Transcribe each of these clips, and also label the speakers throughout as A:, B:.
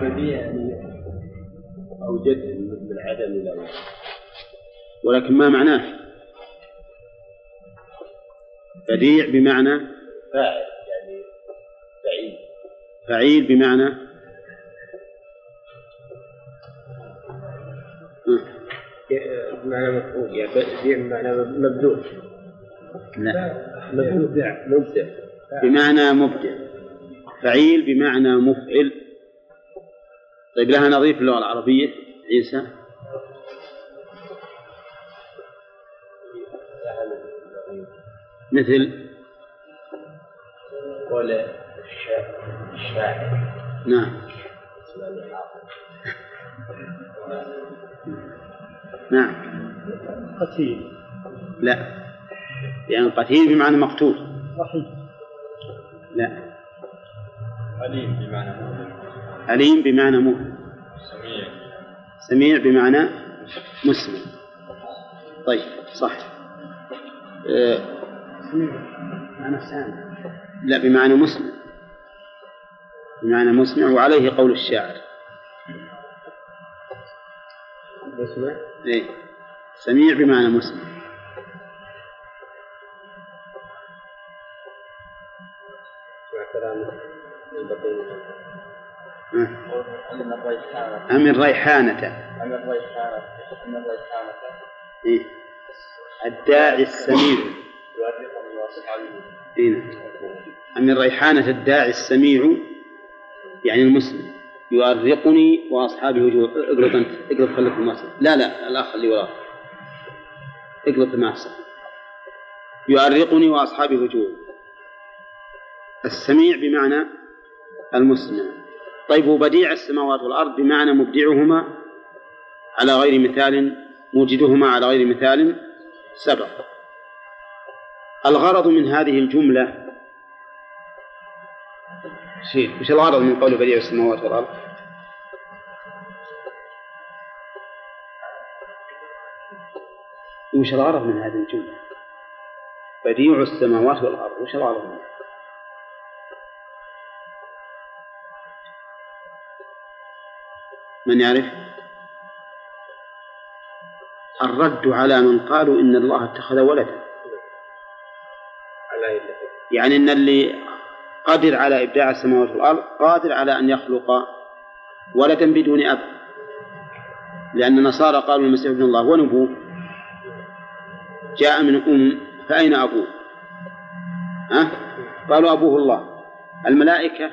A: بديع يعني. أوجد من عدم إلى وجود
B: ولكن ما معناه؟ بديع بمعنى
A: فاعل يعني بعيد
B: فعيل بمعنى
A: بمعنى مفعول يعني بديع بمعنى مبذول
B: لا.
A: مبدع مبدع.
B: بمعنى مبدع. فعيل بمعنى مفعل. طيب لها نظير في اللغة العربية عيسى. مثل.
A: قول الشاعر.
B: نعم. نعم.
C: قتيل.
B: لا. يعني قتيل بمعنى مقتول.
C: وحيد.
B: لا.
A: عليم بمعنى مؤمن
B: عليم بمعنى مؤمن
A: سميع
B: سميع بمعنى مسلم. طيب صح. آه،
C: معنى سامع
B: لا بمعنى مسلم. بمعنى مسمع وعليه قول الشاعر.
A: مسمع
B: إيه؟ سميع بمعنى مسمع
A: مع كلامه. ينبغي
B: آه.
A: أن الريحانة
B: أم الريحانة
A: أن الريحانة أن الريحانة
B: إيه؟ الداعي السميع إيه؟ نعم. أم الريحانة الداعي السميع يعني المسلم يؤرقني وأصحابي وجوه اقلط أنت اقلط خليك في لا لا الأخ اللي وراك اقلط ما أحسن يؤرقني وأصحابي وجوه السميع بمعنى المسمع طيب وبديع السماوات والأرض بمعنى مبدعهما على غير مثال موجدهما على غير مثال سبق. الغرض من هذه الجملة شيء وش الغرض من قول بديع السماوات والأرض؟ وش الغرض من هذه الجملة؟ بديع السماوات والأرض وش الغرض منها؟ من يعرف الرد على من قالوا إن الله اتخذ ولدا يعني إن اللي قادر على إبداع السماوات والأرض قادر على أن يخلق ولدا بدون أب لأن النصارى قالوا المسيح ابن الله ونبوه جاء من أم فأين أبوه؟ ها؟ قالوا أبوه الله الملائكة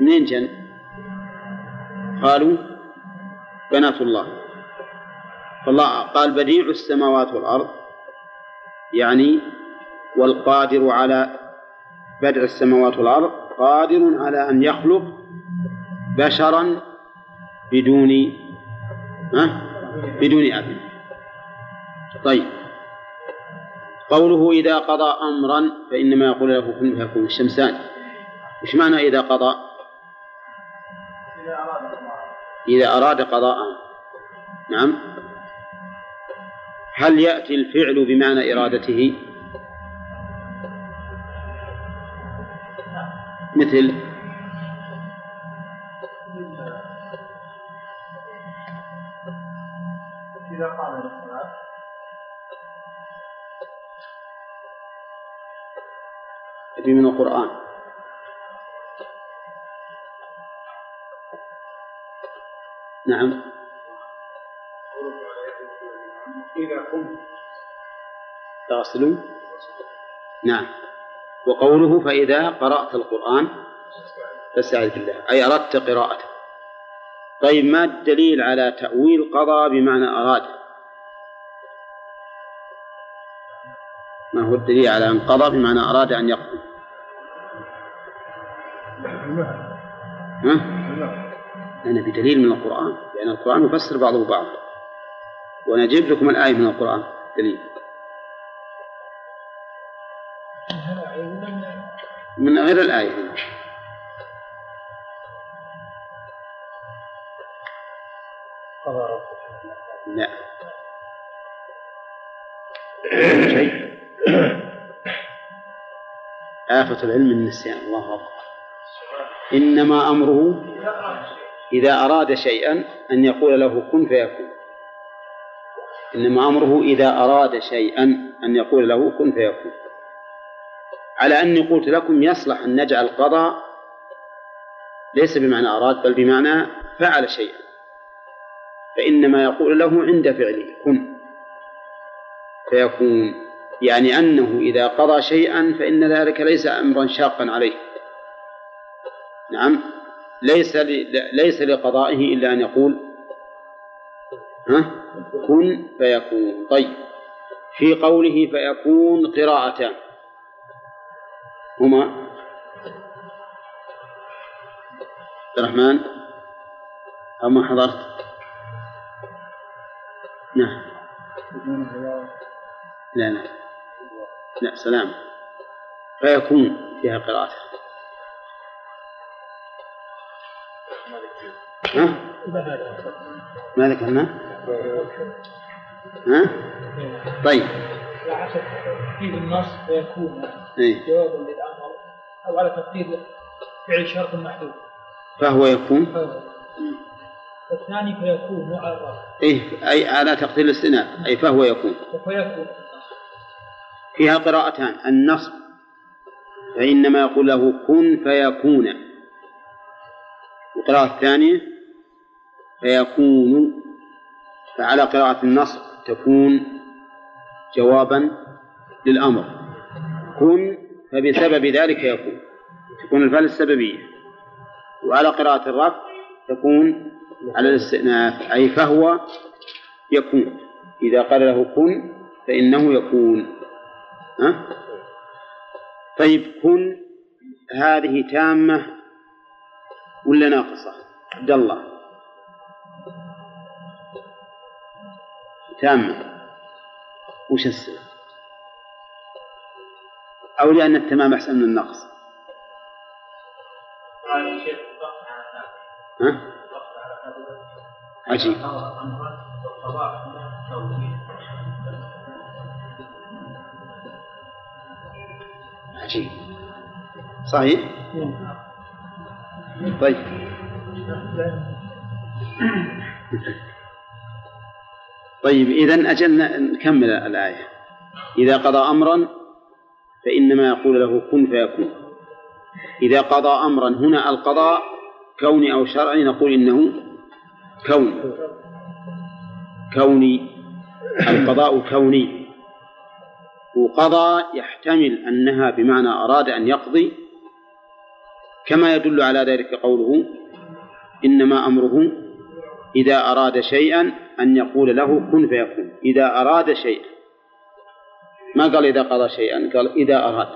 B: منين جن؟ قالوا بنات الله. فالله قال بديع السماوات والأرض يعني والقادر على بدع السماوات والأرض قادر على أن يخلق بشرا بدون ها؟ بدون أب طيب. قوله إذا قضى أمرا فإنما يقول له كن فيكون الشمسان وش معنى إذا قضى؟ إذا أراد قضاء نعم. هل يأتي الفعل بمعنى إرادته؟ مثل
C: إذا قام
B: من القرآن. نعم.
C: إذا قمت.
B: تغسلوا نعم. وقوله فإذا قرأت القرآن فاستعذ بالله أي أردت قراءته. طيب ما الدليل على تأويل قضى بمعنى أراد؟ ما هو الدليل على أن قضى بمعنى أراد أن يقضي؟ ها؟ أنا بدليل من القرآن لأن القرآن يفسر بعضه بعضا وأنا أجيب لكم الآية من القرآن دليل. من غير الآية. لا. شيء. آفة العلم النسيان الله أكبر. إنما أمره إذا أراد شيئا أن يقول له كن فيكون. إنما أمره إذا أراد شيئا أن يقول له كن فيكون. على أني قلت لكم يصلح أن نجعل قضاء ليس بمعنى أراد بل بمعنى فعل شيئا. فإنما يقول له عند فعله كن فيكون. يعني أنه إذا قضى شيئا فإن ذلك ليس أمرا شاقا عليه. نعم. ليس ليس لقضائه إلا أن يقول ها؟ كن فيكون. طيب. في قوله فيكون قراءتان هما؟ عبد الرحمن؟ أو ما حضرت؟ نعم. لا لا. لا سلام. فيكون فيها قراءة. ها؟ ما ذكرنا؟ ها؟ طيب.
D: في النص فيكون
B: إيه؟
D: جوابا للأمر أو على تقدير فعل شرط محدود.
B: فهو يكون؟
D: والثاني فيكون على الرفع
B: إيه أي على تقدير الاستئناف أي فهو يكون.
D: وفيكون
B: فيها قراءتان. النصب. فإنما يقول له كن فيكون. القراءة الثانية. فيكون فعلى قراءة النصب تكون جوابا للأمر. كن فبسبب ذلك يكون تكون الفعل السببية. وعلى قراءة الرفع تكون على الاستئناف أي فهو يكون. إذا قال له كن فإنه يكون. ها؟ طيب كن هذه تامة ولا ناقصة؟ عبد الله. تامة وش السبب؟ أو لأن التمام أحسن من النقص؟ ها؟ عجيب. عجيب. صحيح؟ طيب. طيب إذا أجل نكمل الآية. إذا قضى أمرا فإنما يقول له كن فيكون. إذا قضى أمرا هنا القضاء كوني أو شرعي نقول إنه كوني. كوني القضاء كوني. وقضى يحتمل أنها بمعنى أراد أن يقضي. كما يدل على ذلك قوله إنما أمره إذا أراد شيئا أن يقول له كن فيكون إذا أراد شيئا. ما قال إذا قضى شيئا قال إذا أراد.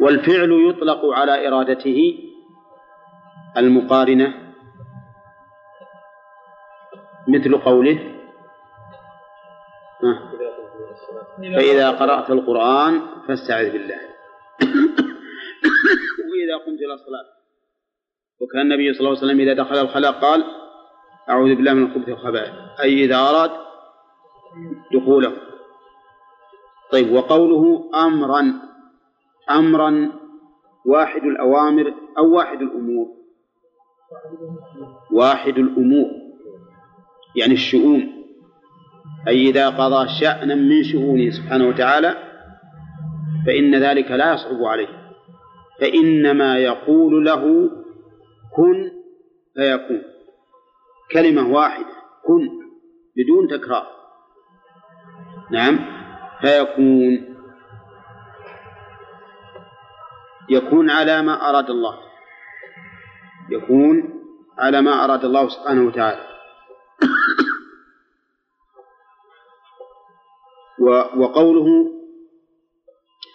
B: والفعل يطلق على إرادته المقارنة مثل قوله فإذا قرأت القرآن فاستعذ بالله. وإذا قمت إلى الصلاة وكان النبي صلى الله عليه وسلم إذا دخل الخلاء قال أعوذ بالله من الخبث والخبائث أي إذا أراد دخوله. طيب وقوله أمرا أمرا واحد الأوامر أو واحد الأمور. واحد الأمور يعني الشؤون. أي إذا قضى شأنا من شؤونه سبحانه وتعالى فإن ذلك لا يصعب عليه. فإنما يقول له كن فيكون. كلمة واحدة. كن بدون تكرار. نعم. فيكون. يكون على ما أراد الله. يكون على ما أراد الله سبحانه وتعالى. وقوله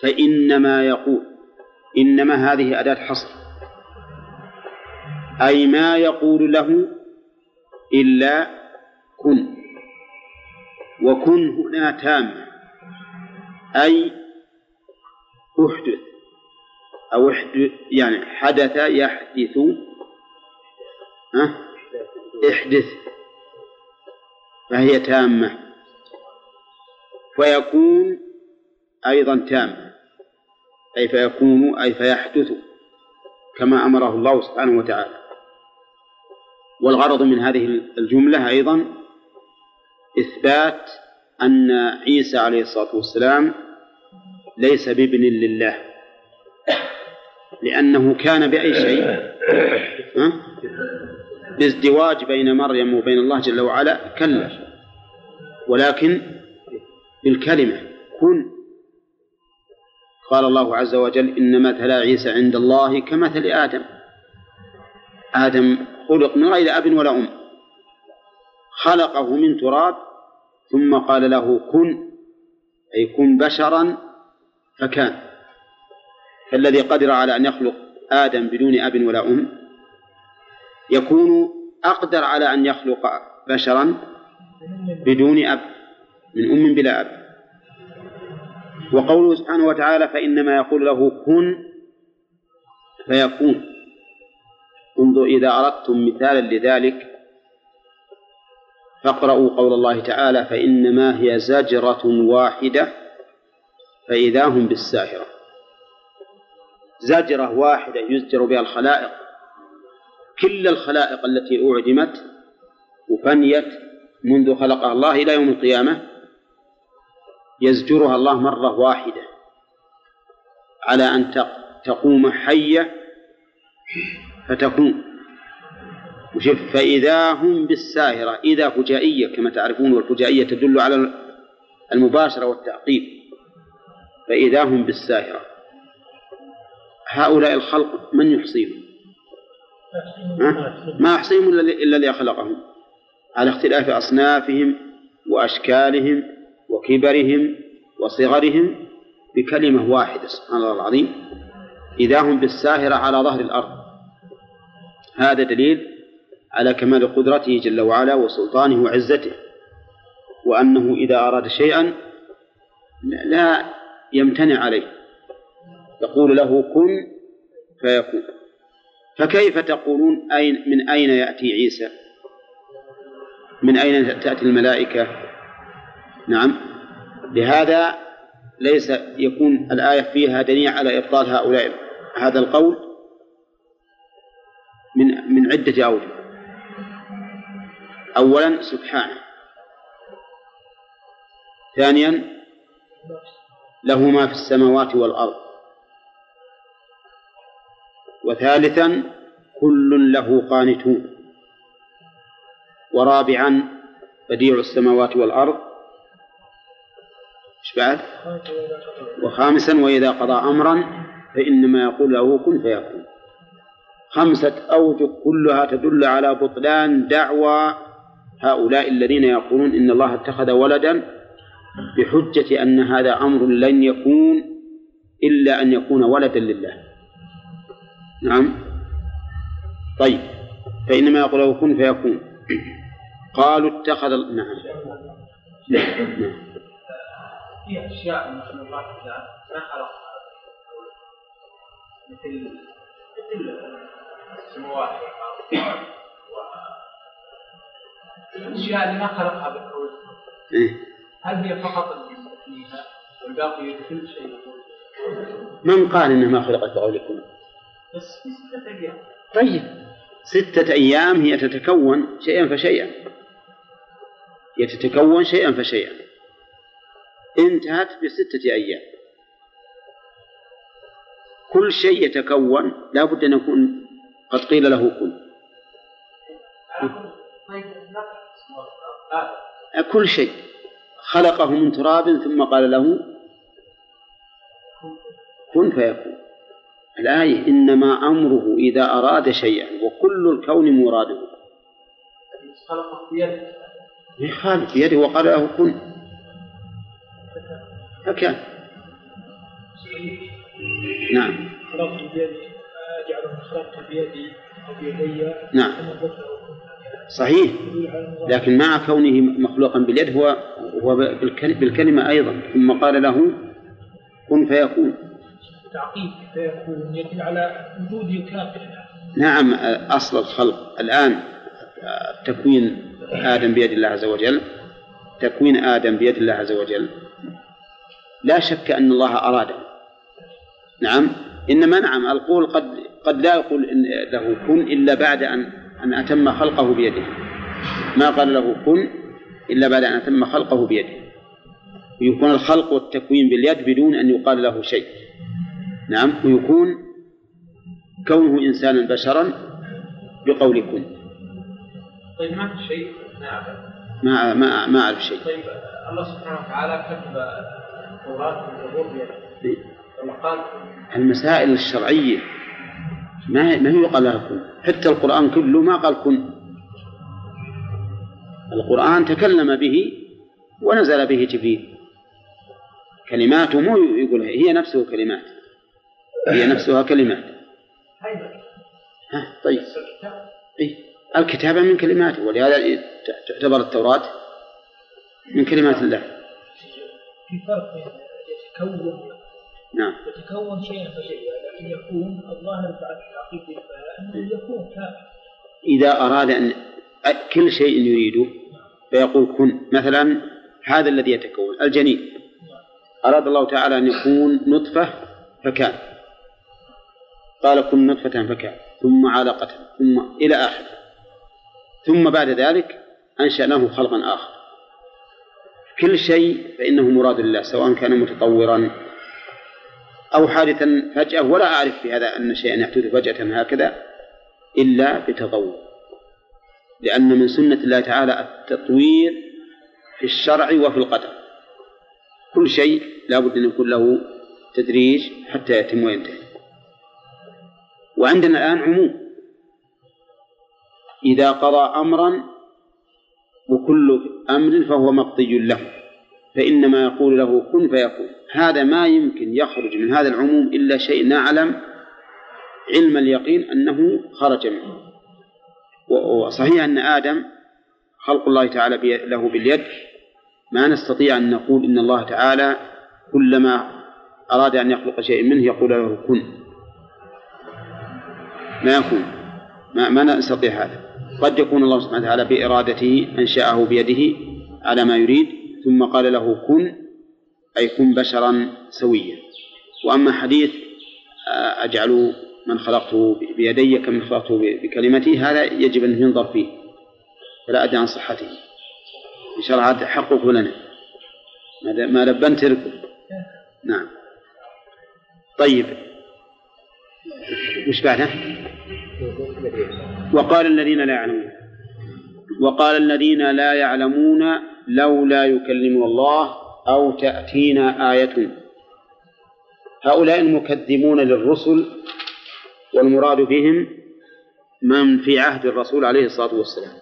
B: فإنما يقول. إنما هذه أداة حصر. أي ما يقول له إلا كن. وكن هنا تامة أي أحدث. أو احدث يعني حدث يحدث. ها؟ احدث. فهي تامة. فيكون أيضا تام أي فيكون أي فيحدث. كما أمره الله سبحانه وتعالى. والغرض من هذه الجملة أيضا إثبات أن عيسى عليه الصلاة والسلام ليس بابن لله لأنه كان بأي شيء؟ بازدواج بين مريم وبين الله جل وعلا كلا ولكن بالكلمة كن. قال الله عز وجل إن مثل عيسى عند الله كمثل آدم. آدم خلق من غير أب ولا أم. خلقه من تراب ثم قال له كن أي كن بشرا فكان. فالذي قدر على أن يخلق آدم بدون أب ولا أم يكون أقدر على أن يخلق بشرا بدون أب من أم بلا أب. وقوله سبحانه وتعالى فإنما يقول له كن فيكون. انظر إذا أردتم مثالا لذلك فاقرأوا قول الله تعالى فإنما هي زجرة واحدة فإذا هم بالساهرة. زجرة واحدة يزجر بها الخلائق. كل الخلائق التي أعدمت وفنيت منذ خلقها الله إلى يوم القيامة يزجرها الله مرة واحدة على أن تقوم حية فتكون. وشوف فإذا هم بالساهرة إذا فجائية كما تعرفون والفجائية تدل على المباشرة والتعقيب فإذا هم بالساهرة. هؤلاء الخلق من يحصيهم؟ ما يحصيهم إلا اللي خلقهم على اختلاف أصنافهم وأشكالهم وكبرهم وصغرهم بكلمة واحدة سبحان الله العظيم. إذا هم بالساهرة على ظهر الأرض. هذا دليل على كمال قدرته جل وعلا وسلطانه وعزته وأنه إذا أراد شيئا لا يمتنع عليه. يقول له كن فيكون. فكيف تقولون أين من أين يأتي عيسى؟ من أين تأتي الملائكة؟ نعم. لهذا ليس يكون الآية فيها دليل على إبطال هؤلاء. هذا القول عدة أوجه أولا سبحانه. ثانيا له ما في السماوات والأرض. وثالثا كل له قانتون. ورابعا بديع السماوات والأرض. إيش بعد؟ وخامسا وإذا قضى أمرا فإنما يقول له كن فيكون. خمسة أوجه كلها تدل على بطلان دعوى هؤلاء الذين يقولون إن الله اتخذ ولدا بحجة أن هذا أمر لن يكون إلا أن يكون ولدا لله. نعم. طيب. فإنما يقول له كن فيكون. قالوا اتخذ نعم. نعم.
D: في أشياء من الله ما خلقها مثل مثل السماوات والأرض الأشياء اللي ما خلقها بالكون
B: إيه؟
D: هل هي فقط فيها والباقي كل شيء
B: من قال إنها ما خلقت بقولكم؟
D: بس في ستة أيام.
B: طيب. ستة أيام هي تتكون شيئا فشيئا. هي تتكون شيئا فشيئا. انتهت بستة أيام. كل شيء يتكون لا بد أن يكون قد قيل له كن. كل شيء. خلقه من تراب ثم قال له كن فيكون. الآية إنما أمره إذا أراد شيئا وكل الكون مراده.
D: خلقه بيده
B: خالق بيده وقال له كن. فكان. نعم.
D: خلقت بيدي بيدي بيدي
B: نعم. صحيح. لكن مع كونه مخلوقا باليد هو هو بالكل- بالكلمة أيضا. ثم قال له كن فيكون.
D: تعقيب فيكون. يدل على وجود
B: نعم أصل الخلق. الآن تكوين آدم بيد الله عز وجل. تكوين آدم بيد الله عز وجل. لا شك أن الله أراده نعم إنما نعم القول قد قد لا يقول إن له كن إلا بعد أن أن أتم خلقه بيده. ما قال له كن إلا بعد أن أتم خلقه بيده. ويكون الخلق والتكوين باليد بدون أن يقال له شيء. نعم ويكون كونه إنسانا بشرا بقول كن.
D: طيب ما في شيء؟
B: ما ما ما أعرف شيء.
D: طيب الله سبحانه وتعالى كتب التوراة والزبور بيده. قال؟
B: المسائل الشرعية ما ما هي يقال لها كن. حتى القرآن كله ما قال كن. القرآن تكلم به ونزل به جبريل. كلماته مو يقول هي نفسه كلمات. هي نفسها كلمات. ها طيب. إيه؟ الكتابة من كلماته ولهذا تعتبر التوراة من كلمات الله.
D: في فرق بين يتكون
B: نعم.
D: يتكون شيئا فشيئا لكن يكون الظاهر بعد العقيدة أنه يكون كامل
B: إذا أراد أن كل شيء يريده فيقول كن. مثلا هذا الذي يتكون الجنين. أراد الله تعالى أن يكون نطفة فكان. قال كن نطفة فكان. ثم علقة ثم إلى آخره ثم بعد ذلك أنشأناه خلقا آخر. كل شيء فإنه مراد الله سواء كان متطورا أو حادثا فجأة ولا أعرف في هذا أن شيئا يحدث فجأة هكذا إلا بتطور لأن من سنة الله تعالى التطوير في الشرع وفي القدر. كل شيء لا بد أن يكون له تدريج حتى يتم وينتهي. وعندنا الآن عموم. إذا قضى أمرا وكل أمر فهو مقضي له. فإنما يقول له كن فيكون. هذا ما يمكن يخرج من هذا العموم إلا شيء نعلم علم اليقين أنه خرج منه. وصحيح أن آدم خلق الله تعالى له باليد. ما نستطيع أن نقول إن الله تعالى كلما أراد أن يخلق شيء منه يقول له كن. ما يكون. ما, ما نستطيع هذا. قد يكون الله سبحانه وتعالى بإرادته أنشأه بيده على ما يريد. ثم قال له كن أي كن بشرا سويا. وأما حديث آه، أجعل من خلقته بيدي كمن خلقته بكلمتي هذا يجب أن ينظر فيه. فلا أدري عن صحته. إن شاء الله عاد حققه لنا. ما لبنت لكم. نعم. طيب. وش بعده؟ وقال الذين لا يعلمون. وقال الذين لا يعلمون لولا يكلمنا الله أو تأتينا آية. هؤلاء المكذبون للرسل والمراد بهم من في عهد الرسول عليه الصلاة والسلام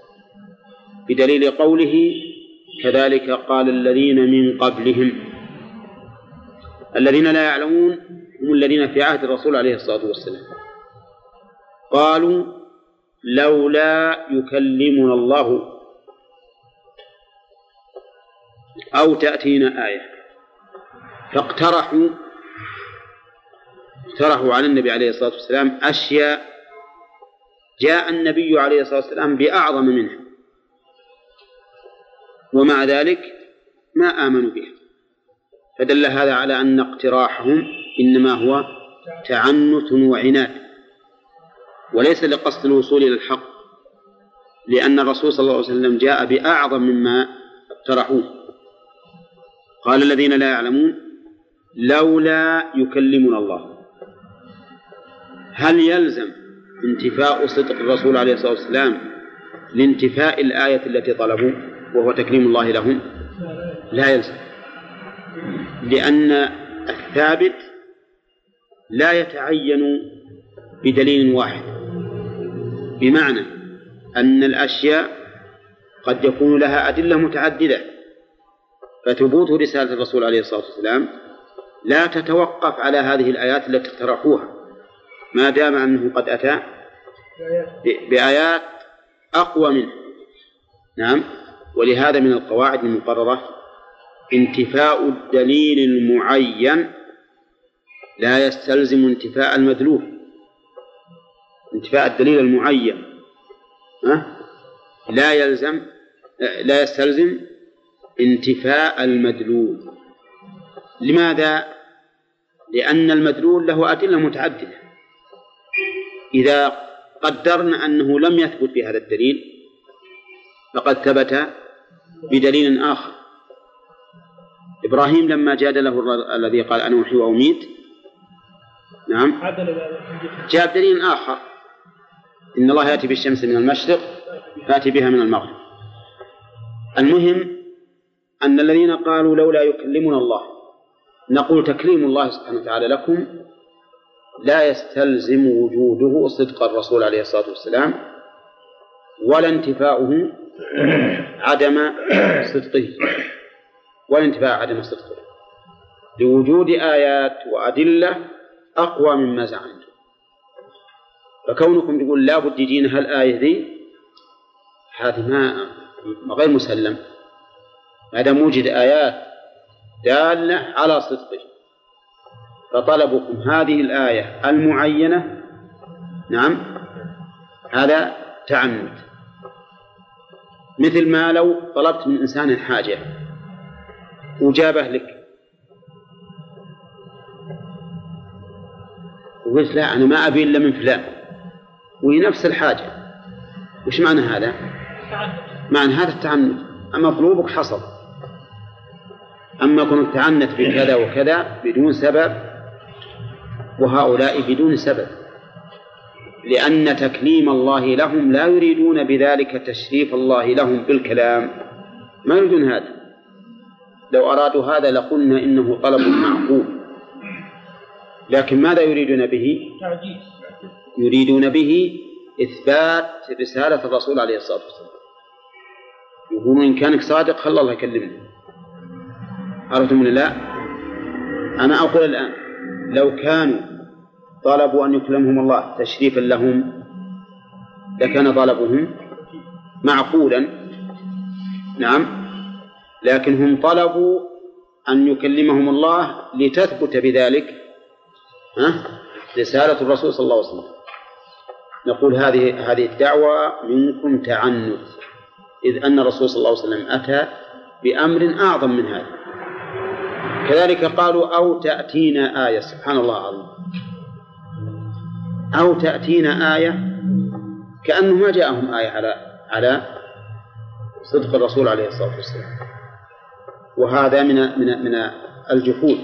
B: بدليل قوله كذلك قال الذين من قبلهم الذين لا يعلمون هم الذين في عهد الرسول عليه الصلاة والسلام. قالوا لولا يكلمنا الله أو تأتينا آية. فاقترحوا اقترحوا على النبي عليه الصلاة والسلام أشياء جاء النبي عليه الصلاة والسلام بأعظم منها. ومع ذلك ما آمنوا بها. فدل هذا على أن اقتراحهم إنما هو تعنت وعناد. وليس لقصد الوصول إلى الحق لأن الرسول صلى الله عليه وسلم جاء بأعظم مما اقترحوه. قال الذين لا يعلمون لولا يكلمنا الله. هل يلزم انتفاء صدق الرسول عليه الصلاة والسلام لانتفاء الآية التي طلبوا وهو تكريم الله لهم؟ لا يلزم. لأن الثابت لا يتعين بدليل واحد. بمعنى أن الأشياء قد يكون لها أدلة متعددة. فثبوت رسالة الرسول عليه الصلاة والسلام لا تتوقف على هذه الآيات التي اقترحوها. ما دام أنه قد أتى بآيات أقوى منه. نعم. ولهذا من القواعد المقررة انتفاء الدليل المعين لا يستلزم انتفاء المدلول. انتفاء الدليل المعين ها؟ لا يلزم لا يستلزم انتفاء المدلول. لماذا؟ لأن المدلول له أدلة متعددة. إذا قدرنا أنه لم يثبت بهذا الدليل فقد ثبت بدليل آخر. إبراهيم لما جادله الذي قال أنا أحيي وأميت نعم جاء بدليل آخر. إن الله يأتي بالشمس من المشرق فأتي بها من المغرب. المهم أن الذين قالوا لولا يكلمنا الله نقول تكليم الله سبحانه وتعالى لكم لا يستلزم وجوده صدق الرسول عليه الصلاة والسلام ولا انتفاؤه عدم صدقه ولا انتفاء عدم صدقه. لوجود آيات وأدلة أقوى مما زعمتم. فكونكم تقول لا بد يجينا هالآية ذي هذه ما غير مسلم. ما دام وجد آيات دالة على صدقه. فطلبكم هذه الآية المعينة. نعم. هذا تعنت. مثل ما لو طلبت من إنسان حاجة وجابه لك. وقلت لا أنا ما أبي إلا من فلان. وهي نفس الحاجة. وش معنى هذا؟ معنى هذا التعنت. مطلوبك حصل. أما كنت تعنت بكذا وكذا بدون سبب وهؤلاء بدون سبب. لأن تكليم الله لهم لا يريدون بذلك تشريف الله لهم بالكلام. ما يريدون هذا؟ لو أرادوا هذا لقلنا إنه طلب معقول. لكن ماذا يريدون به؟ يريدون به إثبات رسالة الرسول عليه الصلاة والسلام. يقولون إن كانك صادق خلى الله يكلمني عرفتم لا؟ أنا أقول الآن لو كانوا طلبوا أن يكلمهم الله تشريفا لهم لكان طلبهم معقولا نعم لكن هم طلبوا أن يكلمهم الله لتثبت بذلك ها؟ رسالة الرسول صلى الله عليه وسلم. نقول هذه هذه الدعوة منكم تعنت إذ أن الرسول صلى الله عليه وسلم أتى بأمر أعظم من هذا. كذلك قالوا أو تأتينا آية سبحان الله العظيم. أو تأتينا آية كأنه ما جاءهم آية على على صدق الرسول عليه الصلاة والسلام. وهذا من من من الجحود.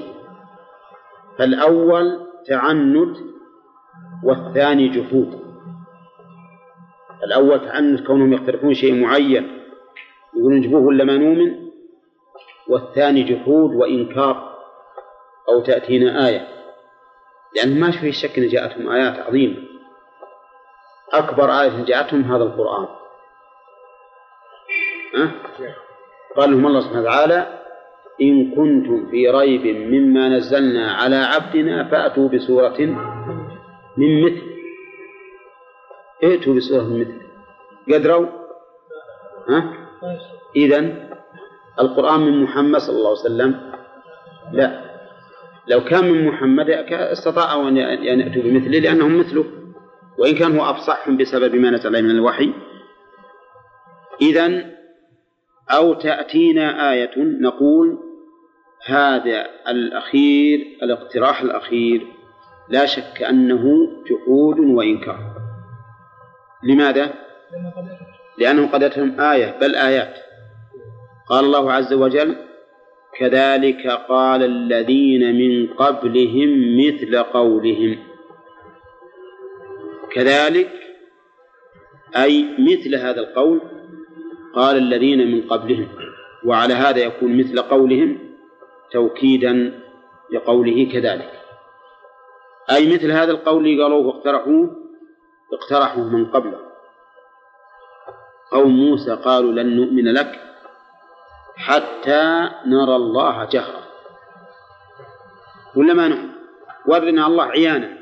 B: فالأول تعنت والثاني جحود. الأول تعنت كونهم يقترفون شيء معين يقولون جبوه ولا ما نؤمن؟ والثاني جحود وإنكار أو تأتينا آية. لأن ما في شك أن جاءتهم آيات عظيمة. أكبر آية جاءتهم هذا القرآن. أه؟ قال لهم الله سبحانه وتعالى إن كنتم في ريب مما نزلنا على عبدنا فأتوا بسورة من مثل. ائتوا بسورة من مثل. قدروا؟ ها؟ إذن القرآن من محمد صلى الله عليه وسلم؟ لا. لو كان من محمد استطاعوا أن يأتوا بمثله لأنهم مثله. وإن كان هو أفصحهم بسبب ما نزل من الوحي. إذا أو تأتينا آية نقول هذا الأخير الاقتراح الأخير لا شك أنه جحود وإنكار. لماذا؟ لأنه قد آية بل آيات. قال الله عز وجل كذلك قال الذين من قبلهم مثل قولهم. كذلك أي مثل هذا القول قال الذين من قبلهم وعلى هذا يكون مثل قولهم توكيدا لقوله كذلك. أي مثل هذا القول قالوه واقترحوه اقترحوه من قبله. قوم موسى قالوا لن نؤمن لك. حتى نرى الله جهرا. ولا ما نؤمن؟ ورنا الله عيانا.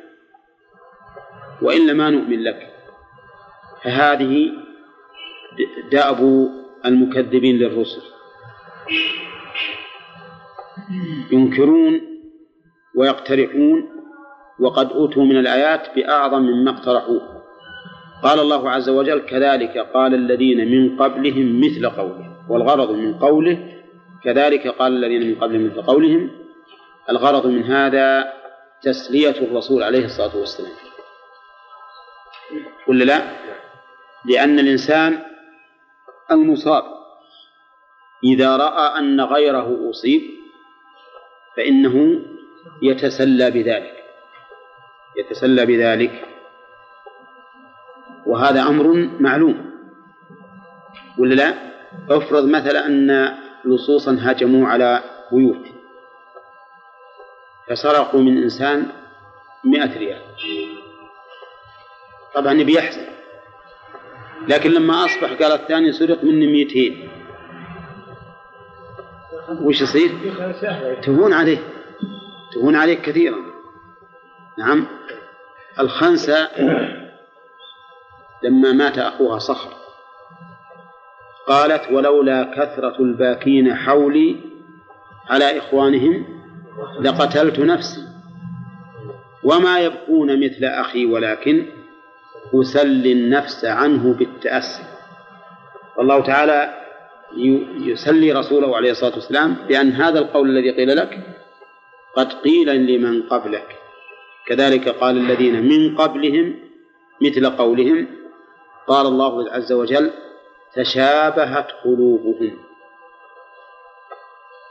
B: وإلا ما نؤمن لك فهذه دأب المكذبين للرسل. ينكرون ويقترحون وقد أوتوا من الآيات بأعظم مما اقترحوه. قال الله عز وجل كذلك قال الذين من قبلهم مثل قولهم. والغرض من قوله كذلك قال الذين من قبلهم مثل قولهم الغرض من هذا تسلية الرسول عليه الصلاة والسلام ولا لا؟ لأن الإنسان المصاب إذا رأى أن غيره أصيب فإنه يتسلى بذلك يتسلى بذلك وهذا أمر معلوم ولا لا؟ افرض مثلا أن لصوصا هاجموا على بيوت فسرقوا من إنسان مئة ريال. طبعا بيحزن لكن لما أصبح قال الثاني سرق مني مئتين. وش يصير؟ تهون عليه. تهون عليه كثيرا. نعم. الخنسة لما مات أخوها صخر. قالت ولولا كثرة الباكين حولي على إخوانهم لقتلت نفسي. وما يبقون مثل أخي ولكن أسلي النفس عنه بالتأسي. والله تعالى يسلي رسوله عليه الصلاة والسلام بأن هذا القول الذي قيل لك قد قيل لمن قبلك. كذلك قال الذين من قبلهم مثل قولهم. قال الله عز وجل تشابهت قلوبهم.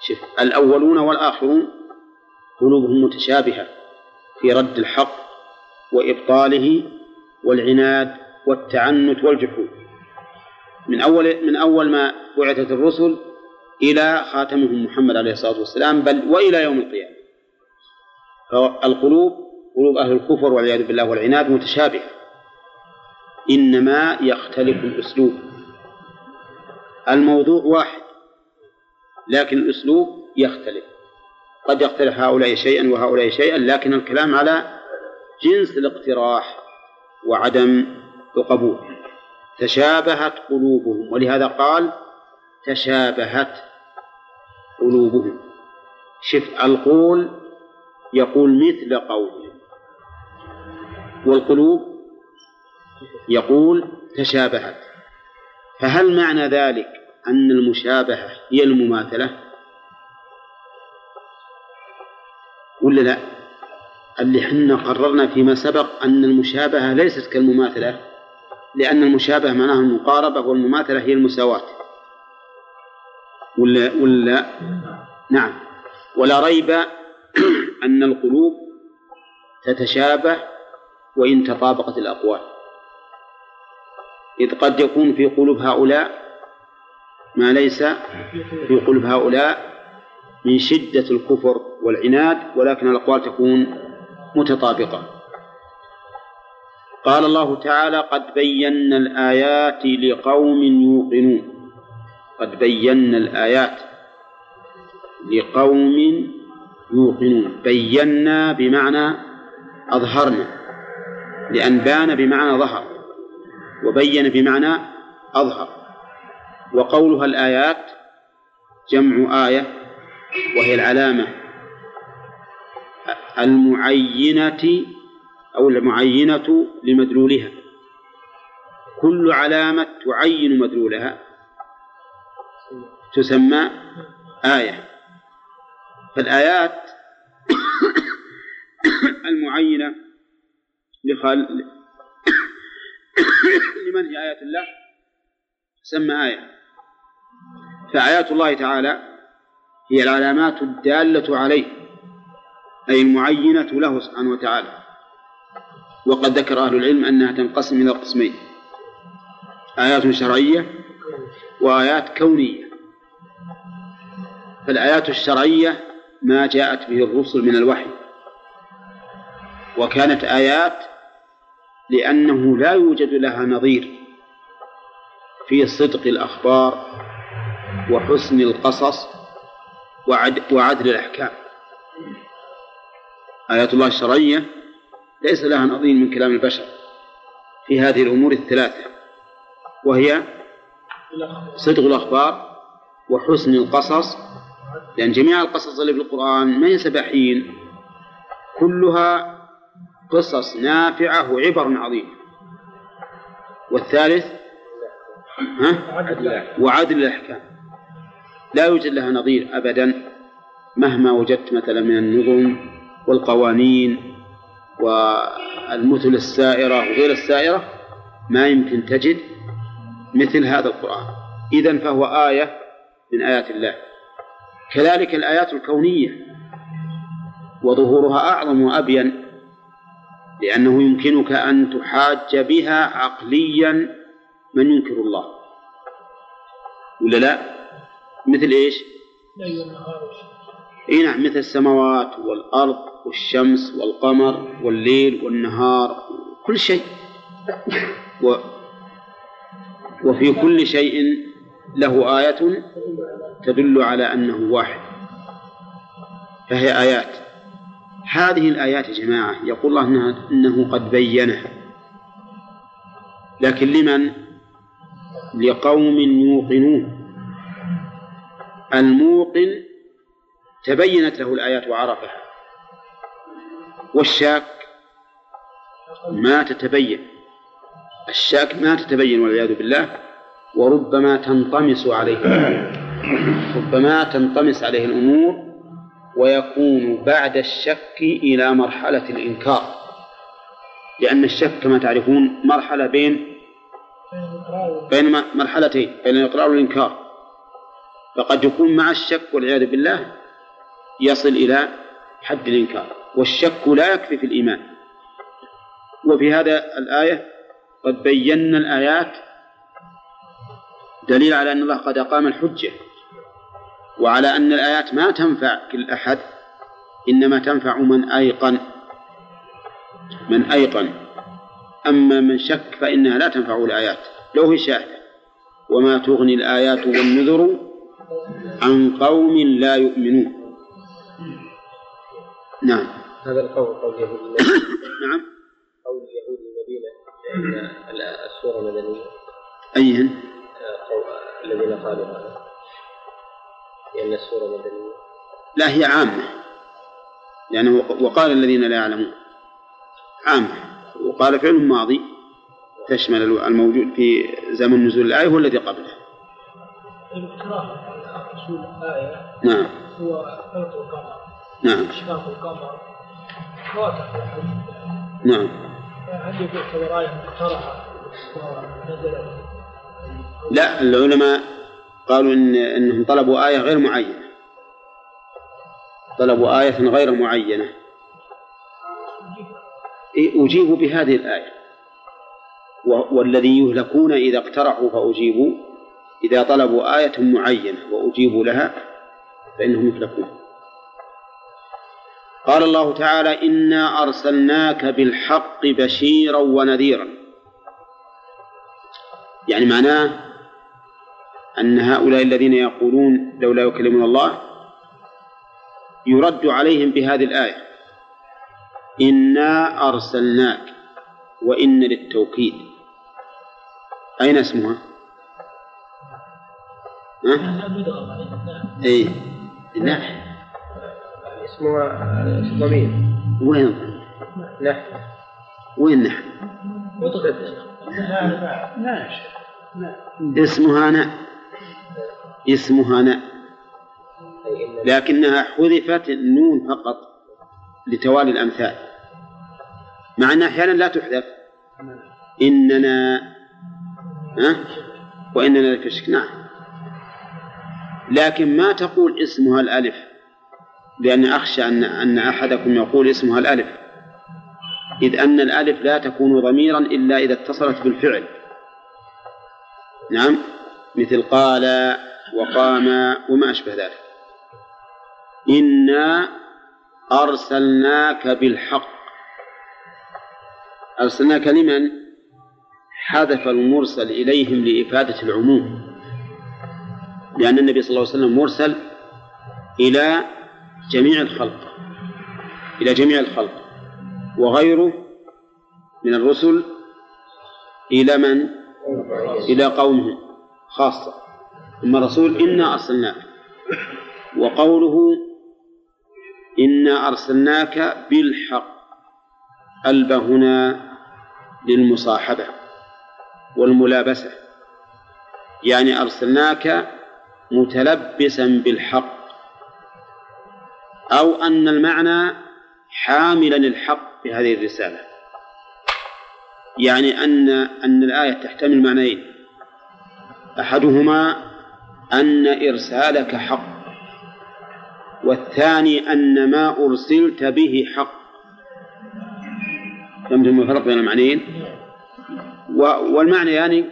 B: شوف الأولون والآخرون قلوبهم متشابهة في رد الحق وإبطاله والعناد والتعنت والجحود. من أول من أول ما بعثت الرسل إلى خاتمهم محمد عليه الصلاة والسلام بل وإلى يوم القيامة. فالقلوب قلوب أهل الكفر والعياذ بالله والعناد متشابهة. إنما يختلف الأسلوب. الموضوع واحد لكن الأسلوب يختلف. قد يختلف هؤلاء شيئا وهؤلاء شيئا لكن الكلام على جنس الاقتراح وعدم القبول. تشابهت قلوبهم ولهذا قال تشابهت قلوبهم. شف القول يقول مثل قولهم والقلوب يقول تشابهت. فهل معنى ذلك أن المشابهة هي المماثلة؟ ولا لا؟ اللي حنا قررنا فيما سبق أن المشابهة ليست كالمماثلة لأن المشابهة معناها المقاربة والمماثلة هي المساواة. ولا ولا؟ نعم. ولا ريب أن القلوب تتشابه وإن تطابقت الأقوال. إذ قد يكون في قلوب هؤلاء ما ليس في قلوب هؤلاء من شدة الكفر والعناد ولكن الأقوال تكون متطابقة. قال الله تعالى قد بينا الآيات لقوم يوقنون. قد بينا الآيات لقوم يوقنون. بينا بمعنى أظهرنا. لأن بان بمعنى ظهر. وبين بمعنى أظهر. وقولها الآيات جمع آية وهي العلامة المعينة أو المعينة لمدلولها. كل علامة تعين مدلولها. تسمى آية. فالآيات المعينة لمن هي آيات الله تسمى آية. فآيات الله تعالى هي العلامات الدالة عليه أي المعينة له سبحانه وتعالى. وقد ذكر أهل العلم أنها تنقسم إلى قسمين آيات شرعية وآيات كونية. فالآيات الشرعية ما جاءت به الرسل من الوحي وكانت آيات لأنه لا يوجد لها نظير في صدق الأخبار وحسن القصص وعدل الأحكام. آيات الله الشرعية ليس لها نظير من كلام البشر في هذه الأمور الثلاثة وهي صدق الأخبار وحسن القصص لأن جميع القصص اللي في القرآن ما هي سباحين كلها قصص نافعة وعبر عظيمة والثالث؟ ها؟ وعدل الأحكام. لا يوجد لها نظير أبدا مهما وجدت مثلا من النظم والقوانين المثل السائرة وغير السائرة ما يمكن تجد مثل هذا القرآن. إذا فهو آية من آيات الله. كذلك الآيات الكونية وظهورها أعظم وأبين لأنه يمكنك أن تحاج بها عقليا من ينكر الله. ولا لا؟ مثل إيش؟ إي نعم مثل السماوات والأرض والشمس والقمر والليل والنهار كل شيء. و وفي كل شيء له آية تدل على أنه واحد. فهي آيات. هذه الآيات يا جماعة يقول الله إنها إنه قد بينها. لكن لمن؟ لقوم يوقنون. الموقن تبينت له الآيات وعرفها. والشاك ما تتبين. الشاك ما تتبين والعياذ بالله وربما تنطمس عليه ربما تنطمس عليه الأمور ويكون بعد الشك إلى مرحلة الإنكار. لأن الشك كما تعرفون مرحلة بين بين مرحلتين بين الإقرار والإنكار. فقد يكون مع الشك والعياذ بالله يصل إلى حد الإنكار. والشك لا يكفي في الإيمان. وفي هذا الآية قد بينا الآيات دليل على أن الله قد أقام الحجة. وعلى أن الآيات ما تنفع كل أحد إنما تنفع من أيقن من أيقن. أما من شك فإنها لا تنفع الآيات لو هي شاهدة. وما تغني الآيات والنذر عن قوم لا يؤمنون. نعم.
A: هذا القول قول يهود
B: نعم.
A: قول يهود المدينة السورة مدنية.
B: أيهن؟
A: قول الذين قالوا هذا. لأن السورة مدنية.
B: لا هي عامة. لأنه وقال الذين لا يعلمون. عامة. وقال فعل ماضي. تشمل الموجود في زمن نزول الآية والذي قبله.
E: الاقتراح اصول الايه
B: نعم.
E: هو خلق القمر.
B: نعم.
E: اشراق القمر. واضح
B: نعم.
E: هل يعتبر إيه مقترحة. ونزلت.
B: لا العلماء قالوا إن إنهم طلبوا آية غير معينة. طلبوا آية غير معينة. إيه، أجيبوا بهذه الآية. والذي يهلكون إذا اقترحوا فأجيبوا. إذا طلبوا آية معينة وأجيبوا لها فإنهم يهلكون. قال الله تعالى إنا أرسلناك بالحق بشيرا ونذيرا. يعني معناه أن هؤلاء الذين يقولون لولا يكلمنا الله يرد عليهم بهذه الآية. إنا أرسلناك وإن للتوكيد. أين اسمها؟ ها؟ إيه. نحن.
A: اسمها ضمير.
B: وين؟
A: نحن.
B: وين نحن؟
C: ماشي
B: اسمها ناء اسمها ناء. لكنها حذفت النون فقط لتوالي الأمثال. مع أنها أحيانا لا تحذف. إننا ها؟ وإننا لفي شك. نعم. لكن ما تقول اسمها الألف؟ لأن أخشى أن أن أحدكم يقول اسمها الألف. إذ أن الألف لا تكون ضميرا إلا إذا اتصلت بالفعل. نعم؟ مثل قال وقام وما أشبه ذلك. إنا أرسلناك بالحق. أرسلناك لمن؟ حذف المرسل إليهم لإفادة العموم. لأن النبي صلى الله عليه وسلم مرسل إلى جميع الخلق إلى جميع الخلق. وغيره من الرسل إلى من؟ إلى قومه خاصة. ثم رسول إنا أرسلناك. وقوله إنا أرسلناك بالحق. ألب هنا للمصاحبة والملابسة. يعني أرسلناك متلبسا بالحق. أو أن المعنى حاملا الحق في هذه الرسالة. يعني أن أن الآية تحتمل معنيين. أحدهما أن إرسالك حق والثاني أن ما أرسلت به حق. فهمتم الفرق بين المعنيين؟ والمعنيان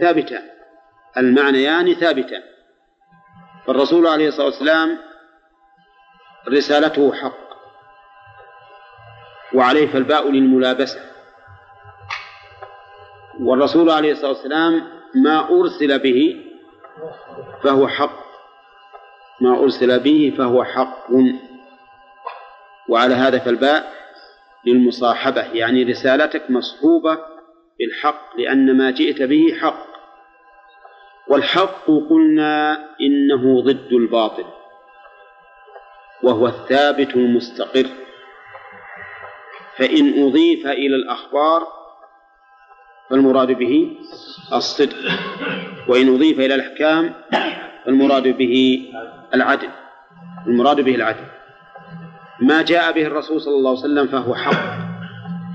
B: ثابتان المعنيان ثابتان. فالرسول عليه الصلاة والسلام رسالته حق وعليه فالباء للملابسة. والرسول عليه الصلاة والسلام ما أرسل به فهو حق. ما أرسل به فهو حق. وعلى هذا فالباء للمصاحبة يعني رسالتك مصحوبة بالحق لأن ما جئت به حق. والحق قلنا إنه ضد الباطل وهو الثابت المستقر. فإن أضيف إلى الأخبار فالمراد به الصدق. وإن أضيف إلى الأحكام فالمراد به العدل. المراد به العدل. ما جاء به الرسول صلى الله عليه وسلم فهو حق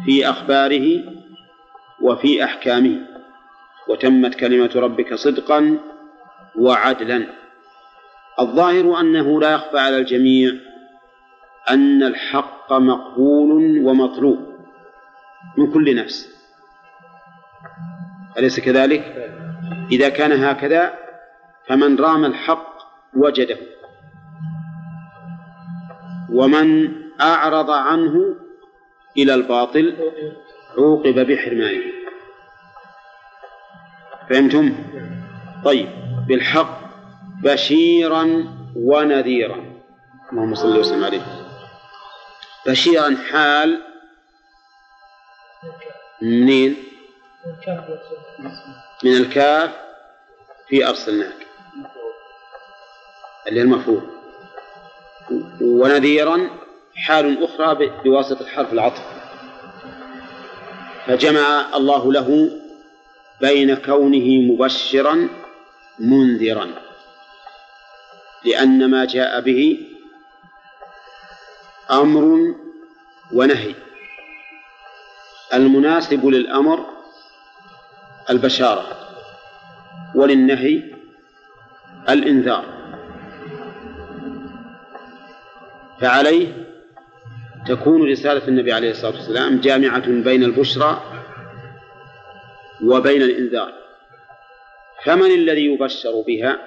B: في أخباره وفي أحكامه. وتمت كلمة ربك صدقا وعدلا. الظاهر أنه لا يخفى على الجميع أن الحق مقبول ومطلوب من كل نفس. أليس كذلك؟ إذا كان هكذا فمن رام الحق وجده ومن أعرض عنه إلى الباطل عوقب بحرمانه فهمتم؟ طيب بالحق بشيرا ونذيرا اللهم صل وسلم عليه بشيرا حال منين؟ من الكاف في أرسلناك اللي المفروض ونذيرا حال أخرى بواسطة حرف العطف. فجمع الله له بين كونه مبشرا منذرا. لأن ما جاء به أمر ونهي. المناسب للأمر البشارة وللنهي الإنذار. فعليه تكون رسالة النبي عليه الصلاة والسلام جامعة بين البشرى وبين الإنذار. فمن الذي يبشر بها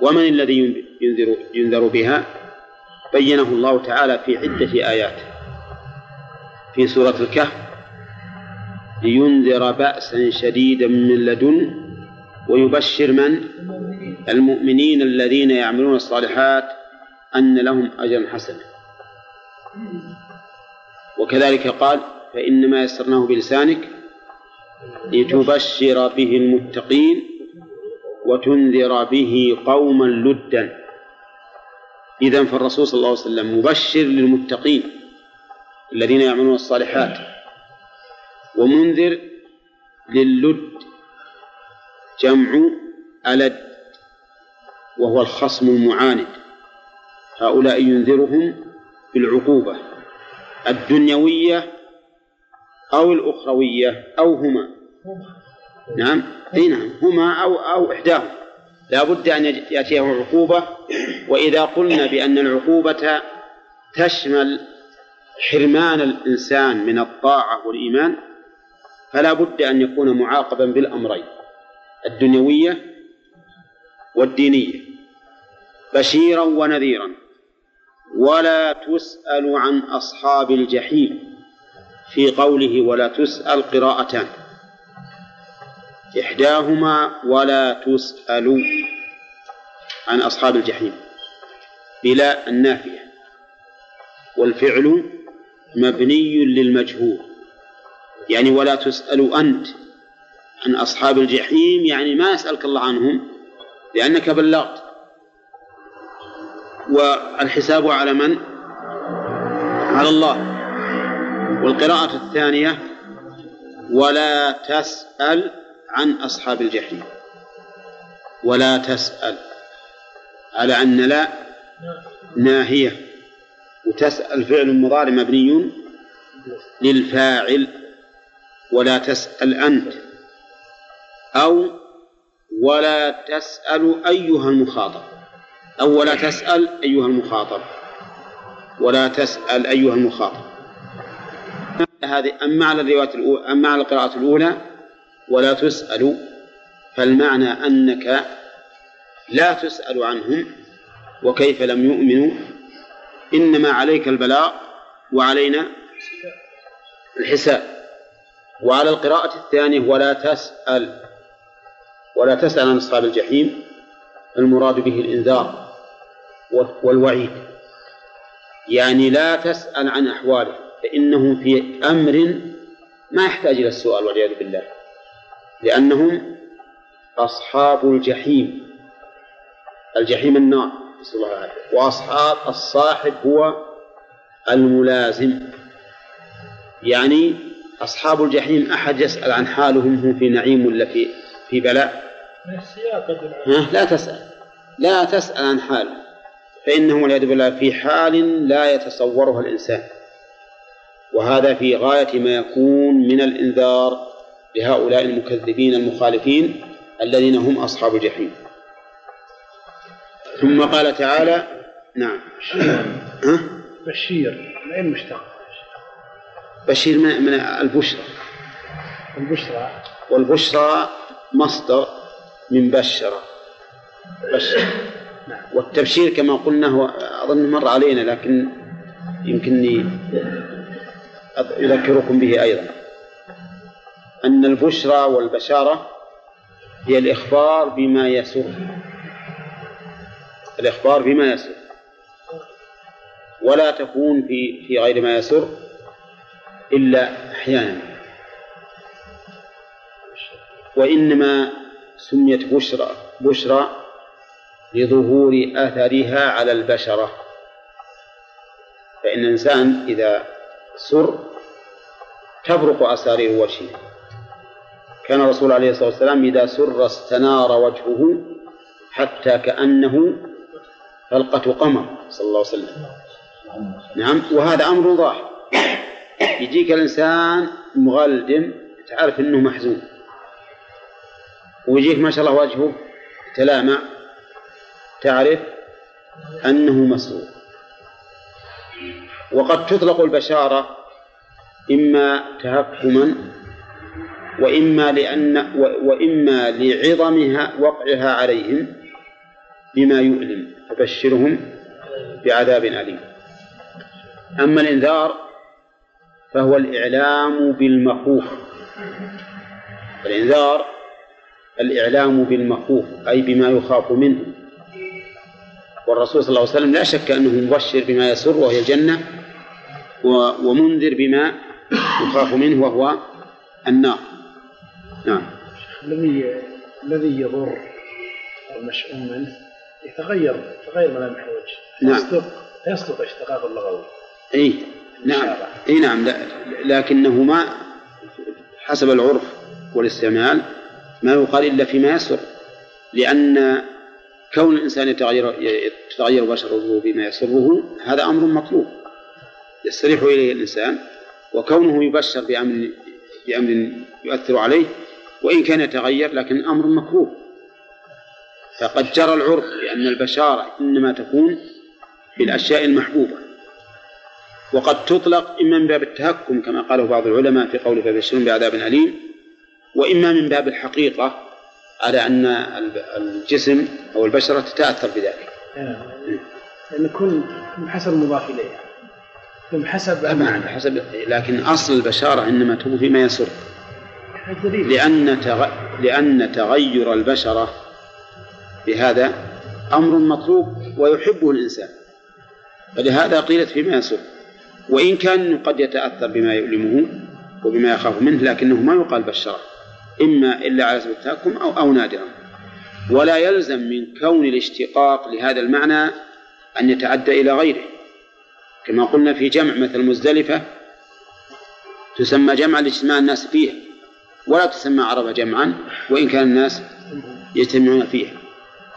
B: ومن الذي ينذر, ينذر بها؟ بينه الله تعالى في عدة آيات. في سورة الكهف لينذر بأسا شديدا من لدن ويبشر من؟ المؤمنين الذين يعملون الصالحات أن لهم أجرا حسنا. وكذلك قال فإنما يسرناه بلسانك لتبشر به المتقين وتنذر به قوما لدا. إذا فالرسول صلى الله عليه وسلم مبشر للمتقين الذين يعملون الصالحات. ومنذر للد جمع ألد وهو الخصم المعاند. هؤلاء ينذرهم بالعقوبة الدنيوية أو الأخروية أو هما. نعم أي نعم هما أو أو إحداهما. لا بد أن يأتيه عقوبة وإذا قلنا بأن العقوبة تشمل حرمان الإنسان من الطاعة والإيمان فلا بد أن يكون معاقبا بالأمرين الدنيوية والدينية بشيرا ونذيرا. ولا تسأل عن أصحاب الجحيم في قوله ولا تسأل قراءتان. إحداهما ولا تسأل عن أصحاب الجحيم بلا النافية. والفعل مبني للمجهول. يعني ولا تسأل أنت عن أصحاب الجحيم يعني ما يسألك الله عنهم لأنك بلغت والحساب على من؟ على الله. والقراءة الثانية ولا تسأل عن أصحاب الجحيم. ولا تسأل. على أن لا ناهية. وتسأل فعل مضارع مبني للفاعل. ولا تسأل أنت أو ولا تسأل أيها المخاطب أو ولا تسأل أيها المخاطب ولا تسأل أيها المخاطب. هذه أما على الرواية الأولى أما على القراءة الأولى ولا تسأل فالمعنى أنك لا تسأل عنهم وكيف لم يؤمنوا إنما عليك البلاغ وعلينا الحساب. وعلى القراءة الثانية ولا تسأل ولا تسأل عن أصحاب الجحيم المراد به الإنذار والوعيد. يعني لا تسأل عن أحواله فإنهم في أمر ما يحتاج إلى السؤال والعياذ بالله لأنهم أصحاب الجحيم الجحيم النار نسأل الله العافية. وأصحاب الصاحب هو الملازم. يعني أصحاب الجحيم أحد يسأل عن حالهم؟ هم في نعيم ولا في في بلاء؟ ها؟ لا تسأل. لا تسأل عن حال. فإنهم والعياذ بالله في حال لا يتصورها الإنسان. وهذا في غاية ما يكون من الإنذار لهؤلاء المكذبين المخالفين الذين هم أصحاب الجحيم. ثم قال تعالى نعم. ها؟
C: بشير. من أين مشتق؟
B: بشير من, من البشرى.
C: البشرى.
B: والبشرى مصدر من بشر بشر والتبشير كما قلنا هو أظن مر علينا لكن يمكنني أذكركم به أيضا. أن البشرى والبشارة هي الإخبار بما يسر الإخبار بما يسر ولا تكون في في غير ما يسر إلا أحيانا. وإنما سميت بشرى بشرى لظهور أثرها على البشرة. فإن الإنسان إذا سر تبرق أسارير وجهه. كان الرسول عليه الصلاة والسلام إذا سر استنار وجهه حتى كأنه فلقة قمر صلى الله عليه وسلم. نعم وهذا أمر ظاهر. يجيك الإنسان مغلدم تعرف أنه محزون. ويجيك ما شاء الله وجهه تلامع تعرف أنه مسرور. وقد تطلق البشارة إما تهكما وإما لأن وإما لعظمها وقعها عليهم بما يؤلم فبشرهم بعذاب أليم. أما الإنذار فهو الإعلام بالمخوف. الإنذار الإعلام بالمخوف أي بما يخاف منه. والرسول صلى الله عليه وسلم لا شك أنه مبشر بما يسر وهي الجنة ومنذر بما يخاف منه وهو النار. نعم.
C: الذي الذي يضر المشؤوم منه يتغير تغير ملامح الوجه.
B: نعم.
C: يصدق يصدق اشتقاق اللغوي.
B: اي نعم. إي نعم لا لكنه ما حسب العرف والاستعمال ما يقال إلا فيما يسر لأن كون الإنسان يتغير يتغير بشره بما يسره هذا أمر مطلوب يستريح إليه الإنسان وكونه يبشر بأمر بأمر يؤثر عليه وإن كان يتغير لكن أمر مكروه. فقد جرى العرف لأن البشارة إنما تكون بالأشياء المحبوبة. وقد تطلق إما من باب التهكم كما قاله بعض العلماء في قول فبشرون بعذاب أليم وإما من باب الحقيقة على أن الجسم أو البشرة تتأثر بذلك.
C: نعم لأن كل حسب المضاف إليه كل حسب
B: طبعا حسب لكن أصل البشارة إنما تكون فيما يسر. لأن تغ... لأن تغير البشرة بهذا أمر مطلوب ويحبه الإنسان. فلهذا قيلت فيما يسر. وإن كان قد يتأثر بما يؤلمه وبما يخاف منه لكنه ما يقال بشرة إما إلا على سبيل التهكم أو أو نادرا. ولا يلزم من كون الاشتقاق لهذا المعنى أن يتعدى إلى غيره. كما قلنا في جمع مثل مزدلفة تسمى جمعا لاجتماع الناس فيها ولا تسمى عرفة جمعا وإن كان الناس يجتمعون فيها.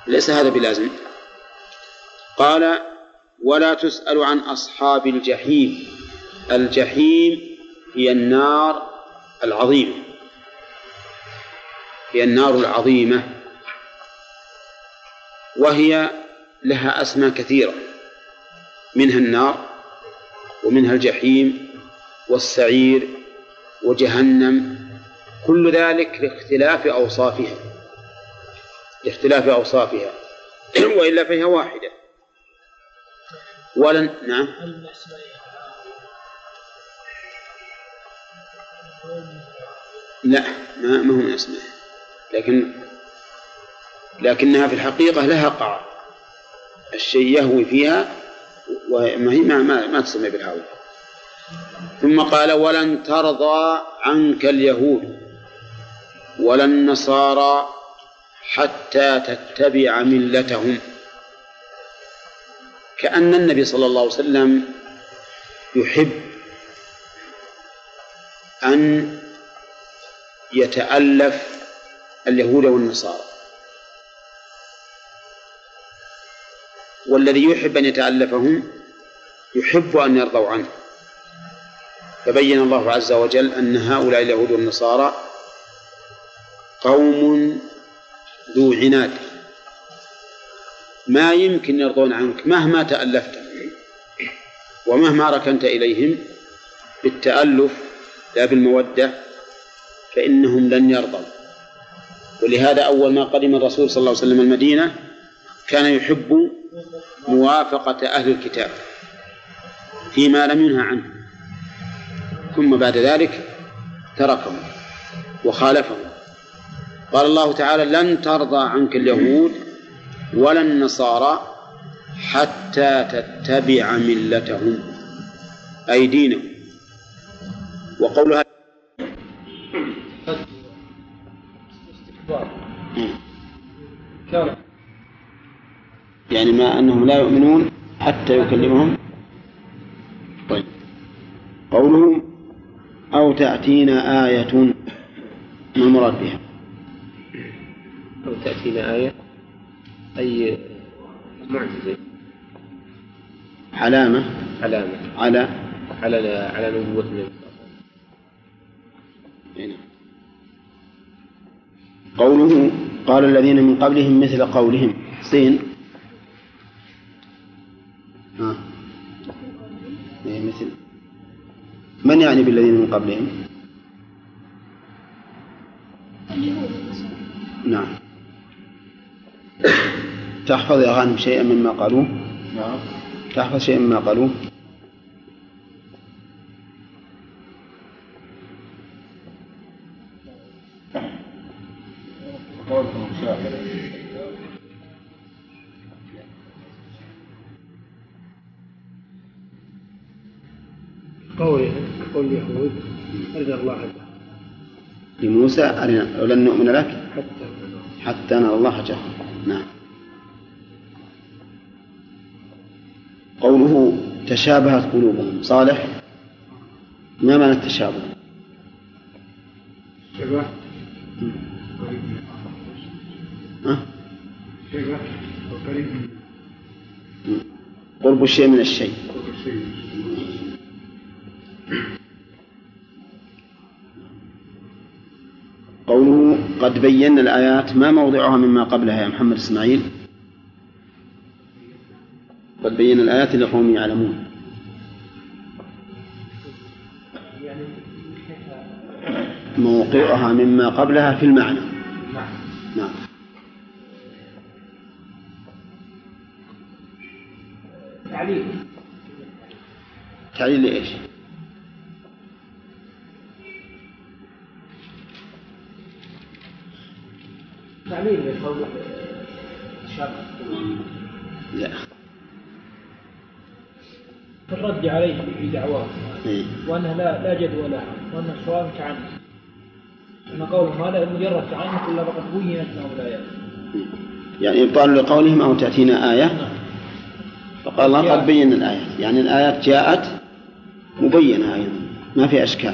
B: ليس هذا بلازم. قال ولا تسأل عن أصحاب الجحيم. الجحيم هي النار العظيمة. هي النار العظيمة. وهي لها أسماء كثيرة. منها النار ومنها الجحيم والسعير وجهنم. كل ذلك لاختلاف أوصافها. لاختلاف أوصافها. وإلا فهي واحدة. ولن نعم. لا ما ما هو من أسمائها لكن لكنها في الحقيقة لها قاع. الشيء يهوي فيها وما هي ما, ما, ما تسمى بالهوى ثم قال ولن ترضى عنك اليهود ولا النصارى حتى تتبع ملتهم. كأن النبي صلى الله عليه وسلم يحب أن يتألف اليهود والنصارى. والذي يحب أن يتألفهم يحب أن يرضوا عنه. فبين الله عز وجل أن هؤلاء اليهود والنصارى قوم ذو عناد. ما يمكن يرضون عنك مهما تألفت. ومهما ركنت إليهم بالتألف لا بالمودة فإنهم لن يرضوا. ولهذا أول ما قدم الرسول صلى الله عليه وسلم المدينة كان يحب موافقة أهل الكتاب فيما لم ينهى عنه. ثم بعد ذلك تركهم وخالفهم. قال الله تعالى لن ترضى عنك اليهود ولا النصارى حتى تتبع ملتهم أي دينهم. وقولها يعني ما أنهم لا يؤمنون حتى يكلمهم. طيب. قوله أو تأتينا آية ما المراد بها
A: أو تأتينا آية أي معجزة؟
B: علامة.
A: علامة.
B: على.
A: على على نبوة النبي.
B: هنا. قوله قال الذين من قبلهم مثل قولهم. صين ها. إيه مثل. من يعني بالذين من قبلهم؟ تحفظ يا غانم شيئا مما قالوه؟ نعم. تحفظ شيئا مما قالوه؟
C: قول قول اليهود الله حتى
B: لموسى أرنا ولن نؤمن لك؟
C: حتى
B: حتى نرى الله جهرا تشابهت قلوبهم. صالح؟ ما معنى التشابه؟
C: شبه؟
B: ها؟
C: شبه؟ وقريب
B: قرب الشيء من الشيء. قوله قد بينا الآيات ما موضعها مما قبلها يا محمد إسماعيل؟ قد بينا الآيات لقوم يعلمون. موقعها مما قبلها في المعنى. نعم.
E: تعليل.
B: تعليل لإيش؟
E: تعليل لقول شاب
B: لا.
E: الرد عليه في دعواه
B: إيه.
E: وأنها لا لا جدوى لها وأن الصواب تعنت ان قولهم هذا مجرد تعنت إلا فقد بينت لهم الآيات.
B: يعني إبطال لقولهم أو تأتينا آية
E: نعم.
B: فقال الله قد بينا الآيات يعني الآيات جاءت مبينة أيضا ما في أشكال.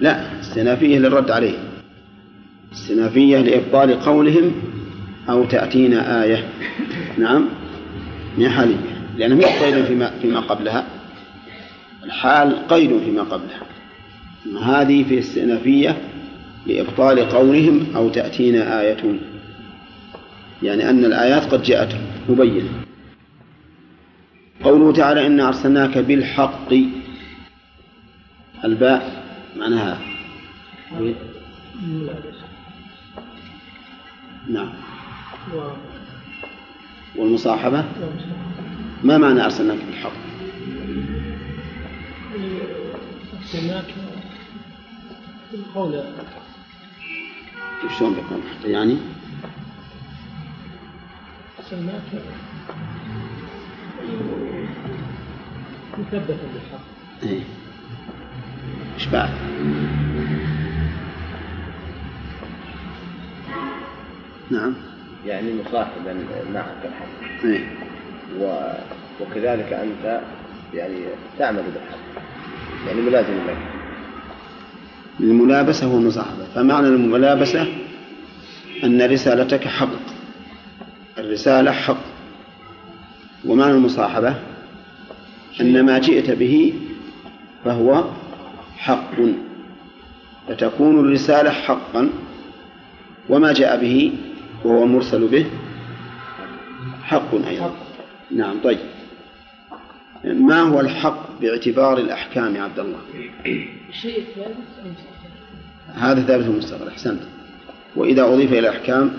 B: لا استنافية للرد عليه. استنافية لإبطال قولهم أو تأتينا آية. نعم. من حالية لأنه هي قيد فيما, فيما قبلها. الحال قيد فيما قبلها. هذه في استئنافية لإبطال قولهم أو تأتينا آية. يعني أن الآيات قد جاءت مبينة. قوله تعالى إنا أرسلناك بالحق. الباء معناها نعم. والمصاحبة؟ ما معنى أرسلناك بالحق؟
E: أرسلناك قول
B: شلون بيكون يعني؟
E: أرسلناك مثبتا بالحق.
B: إيه. إيش بعد؟ نعم.
A: يعني مصاحبا معك الحق.
B: إيه.
A: وكذلك أنت يعني تعمل بالحق. يعني ملازم لك.
B: الملابسة والمصاحبة فمعنى الملابسة أن رسالتك حق. الرسالة حق. ومعنى المصاحبة أن ما جئت به فهو حق. فتكون الرسالة حقا وما جاء به وهو المرسل به حق أيضا. نعم طيب. ما هو الحق باعتبار الأحكام يا عبد الله؟
E: شيء ثابت
B: هذا ثابت المستقبل أحسنت. وإذا أضيف إلى الأحكام؟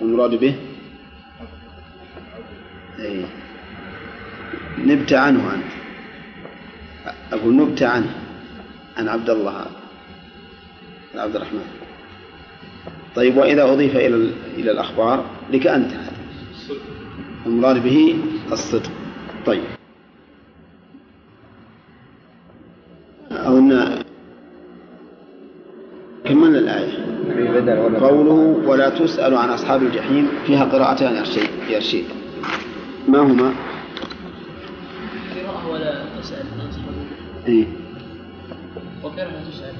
B: المراد به؟ أي نبت عنه أنت. أقول نبت عنه عن عبد الله عبد الرحمن. طيب وإذا أضيف إلى إلى الأخبار لك أنت. المراد به الصدق. طيب. أظن كملنا الآية. قوله ولا تسأل عن أصحاب الجحيم فيها قراءتان يا رشيد ما هما؟
F: قراءة ولا تسأل عن أصحاب
B: إيه؟
F: وقراءة تسأل؟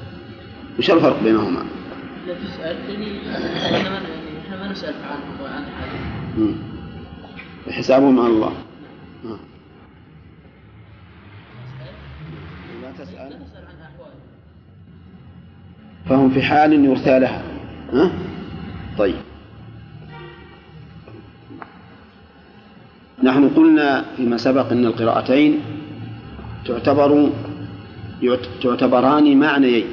B: وش الفرق بينهما؟
F: لا تسأل يعني إحنا ما يعني إحنا ما نسأل عنهم وعن حالهم
B: مم. حسابهم على الله. آه. لا
F: لا
B: تسأل
F: نسأل عن أحوالهم
B: فهم في حال يرثى لها. ها؟ طيب. نحن قلنا فيما سبق أن القراءتين تعتبر تعتبران معنيين.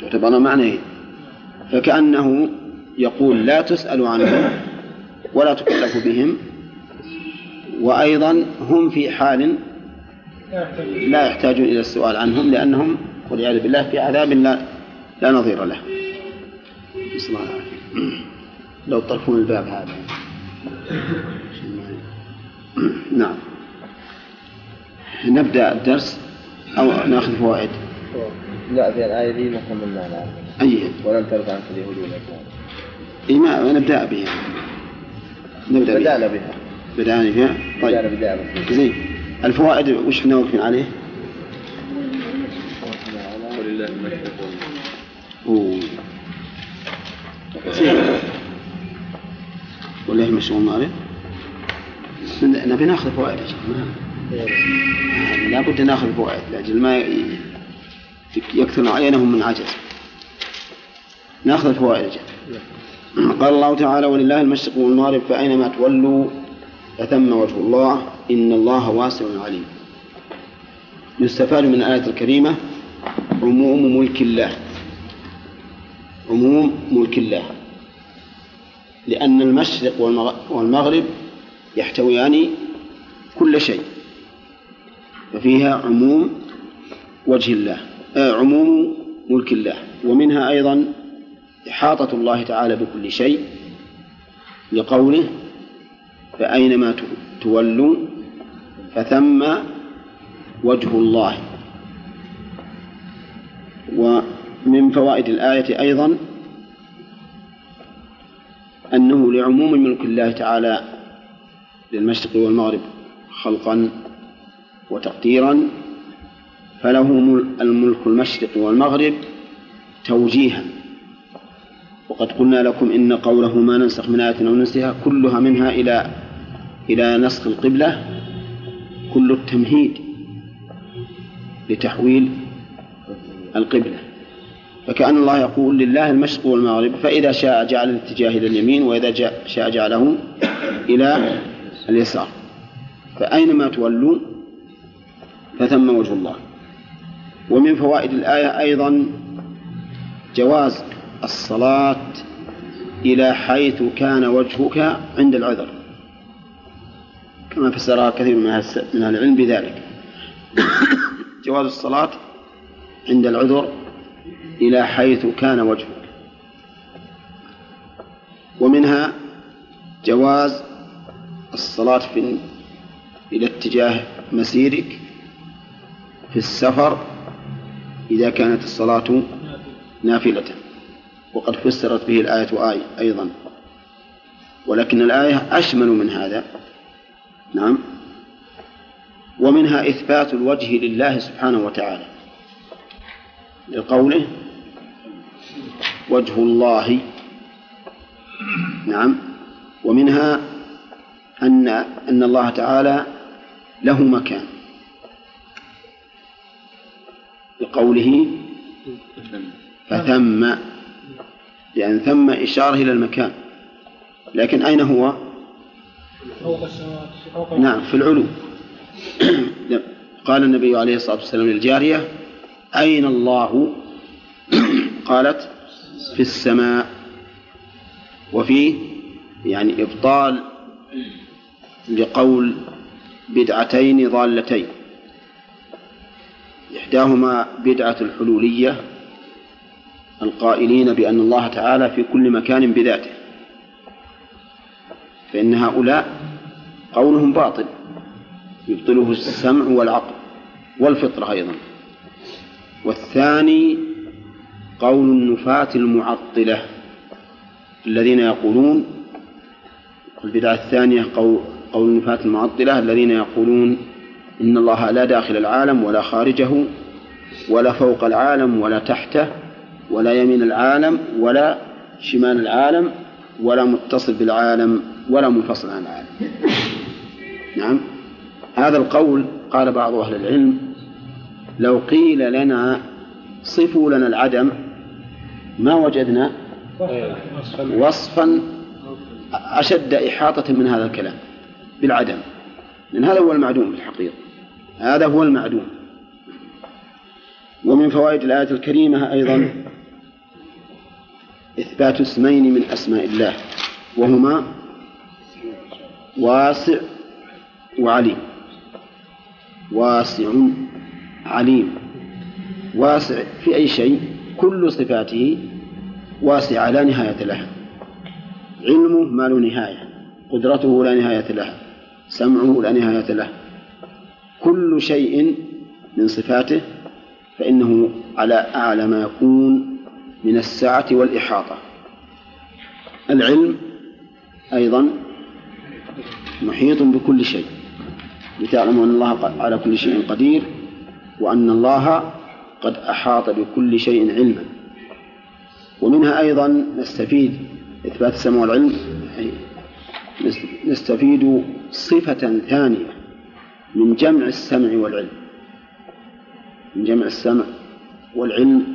B: تعتبران معنيين فكأنه يقول لا تسأل عنهم ولا تكلف بهم وأيضا هم في حال
E: لا يحتاج
B: لا يحتاجون إلى السؤال عنهم لأنهم والعياذ بالله في عذاب لا لا نظير له. نسأل الله العافية. لو طرفون الباب هذا. نعم. نبدأ الدرس أو نأخذ فوائد؟
A: لا في الآية دي ما كملنا الآن
B: أي.
A: ولن ترضى عنك اليهود ولا
B: إيه ما نبدأ بها. نبدأ بها.
A: بدأنا بها.
B: بدأنا
A: بدأنا
B: طيب زين. الفوائد وش إحنا واقفين عليه؟
A: ولله المشرق
B: أوه. زين. ولا هي مشغول المغرب؟ من- نبي ناخذ فوائد يا شيخ. ما- لا بد ناخذ فوائد. لأجل ما ي- يكثر عينهم من عجز. ناخذ الفوائد. قال الله تعالى ولله المشرق والمغرب فأينما تولوا فثم وجه الله إن الله واسع عليم. يستفاد من الآية الكريمة عموم ملك الله. عموم ملك الله. لأن المشرق والمغ- والمغرب يحتويان كل شيء ففيها عموم وجه الله. عموم ملك الله. ومنها أيضا إحاطة الله تعالى بكل شيء لقوله فأينما تولوا فثم وجه الله. ومن فوائد الآية أيضا أنه لعموم ملك الله تعالى للمشرق والمغرب خلقا وتقديرا فله مل- الملك المشرق والمغرب توجيها. وقد قلنا لكم إن قوله ما ننسخ من آية أو ننسها كلها منها إلى إلى نسخ القبلة كل التمهيد لتحويل القبلة. فكأن الله يقول لله المشرق والمغرب فإذا شاء جعل الاتجاه إلى اليمين وإذا شاء جعله إلى اليسار. فأينما تولوا فثم وجه الله. ومن فوائد الآية أيضا جواز الصلاة إلى حيث كان وجهك عند العذر كما فسرها كثير من أهل العلم بذلك. جواز الصلاة عند العذر إلى حيث كان وجهك. ومنها جواز الصلاة في إلى اتجاه مسيرك في السفر إذا كانت الصلاة نافلة. وقد فسرت به الآية آي أيضا. ولكن الآية أشمل من هذا. نعم. ومنها إثبات الوجه لله سبحانه وتعالى. لقوله وجه الله. نعم. ومنها أن أن الله تعالى له مكان. لقوله فثم لأن ثم إشارة إلى المكان لكن أين هو؟
E: فوق السماوات
B: نعم في العلو قال النبي عليه الصلاة والسلام للجارية أين الله؟ قالت في السماء وفيه يعني إبطال لقول بدعتين ضالتين إحداهما بدعة الحلولية القائلين بأن الله تعالى في كل مكان بذاته. فإن هؤلاء قولهم باطل يبطله السمع والعقل والفطرة أيضا. والثاني قول النفاة المعطلة الذين يقولون البدعة الثانية قول, النفاة المعطلة الذين يقولون إن الله لا داخل العالم ولا خارجه ولا فوق العالم ولا تحته ولا يمين العالم ولا شمال العالم ولا متصل بالعالم ولا منفصل عن العالم. نعم. هذا القول قال بعض أهل العلم لو قيل لنا صفوا لنا العدم ما وجدنا؟ وصفا أشد إحاطة من هذا الكلام بالعدم لأن هذا هو المعدوم في الحقيقة. هذا هو المعدوم. ومن فوائد الآية الكريمة أيضا إثبات اسمين من أسماء الله وهما واسع وعليم. واسع عليم. واسع في أي شيء؟ كل صفاته واسعة لا نهاية لها. علمه ما له نهاية قدرته لا نهاية لها سمعه لا نهاية له. كل شيء من صفاته فإنه على أعلى ما يكون من السعة والإحاطة. العلم أيضا محيط بكل شيء. لتعلموا أن الله على كل شيء قدير وأن الله قد أحاط بكل شيء علما. ومنها أيضا نستفيد إثبات السمع والعلم نستفيد صفة ثانية. من جمع السمع والعلم. من جمع السمع والعلم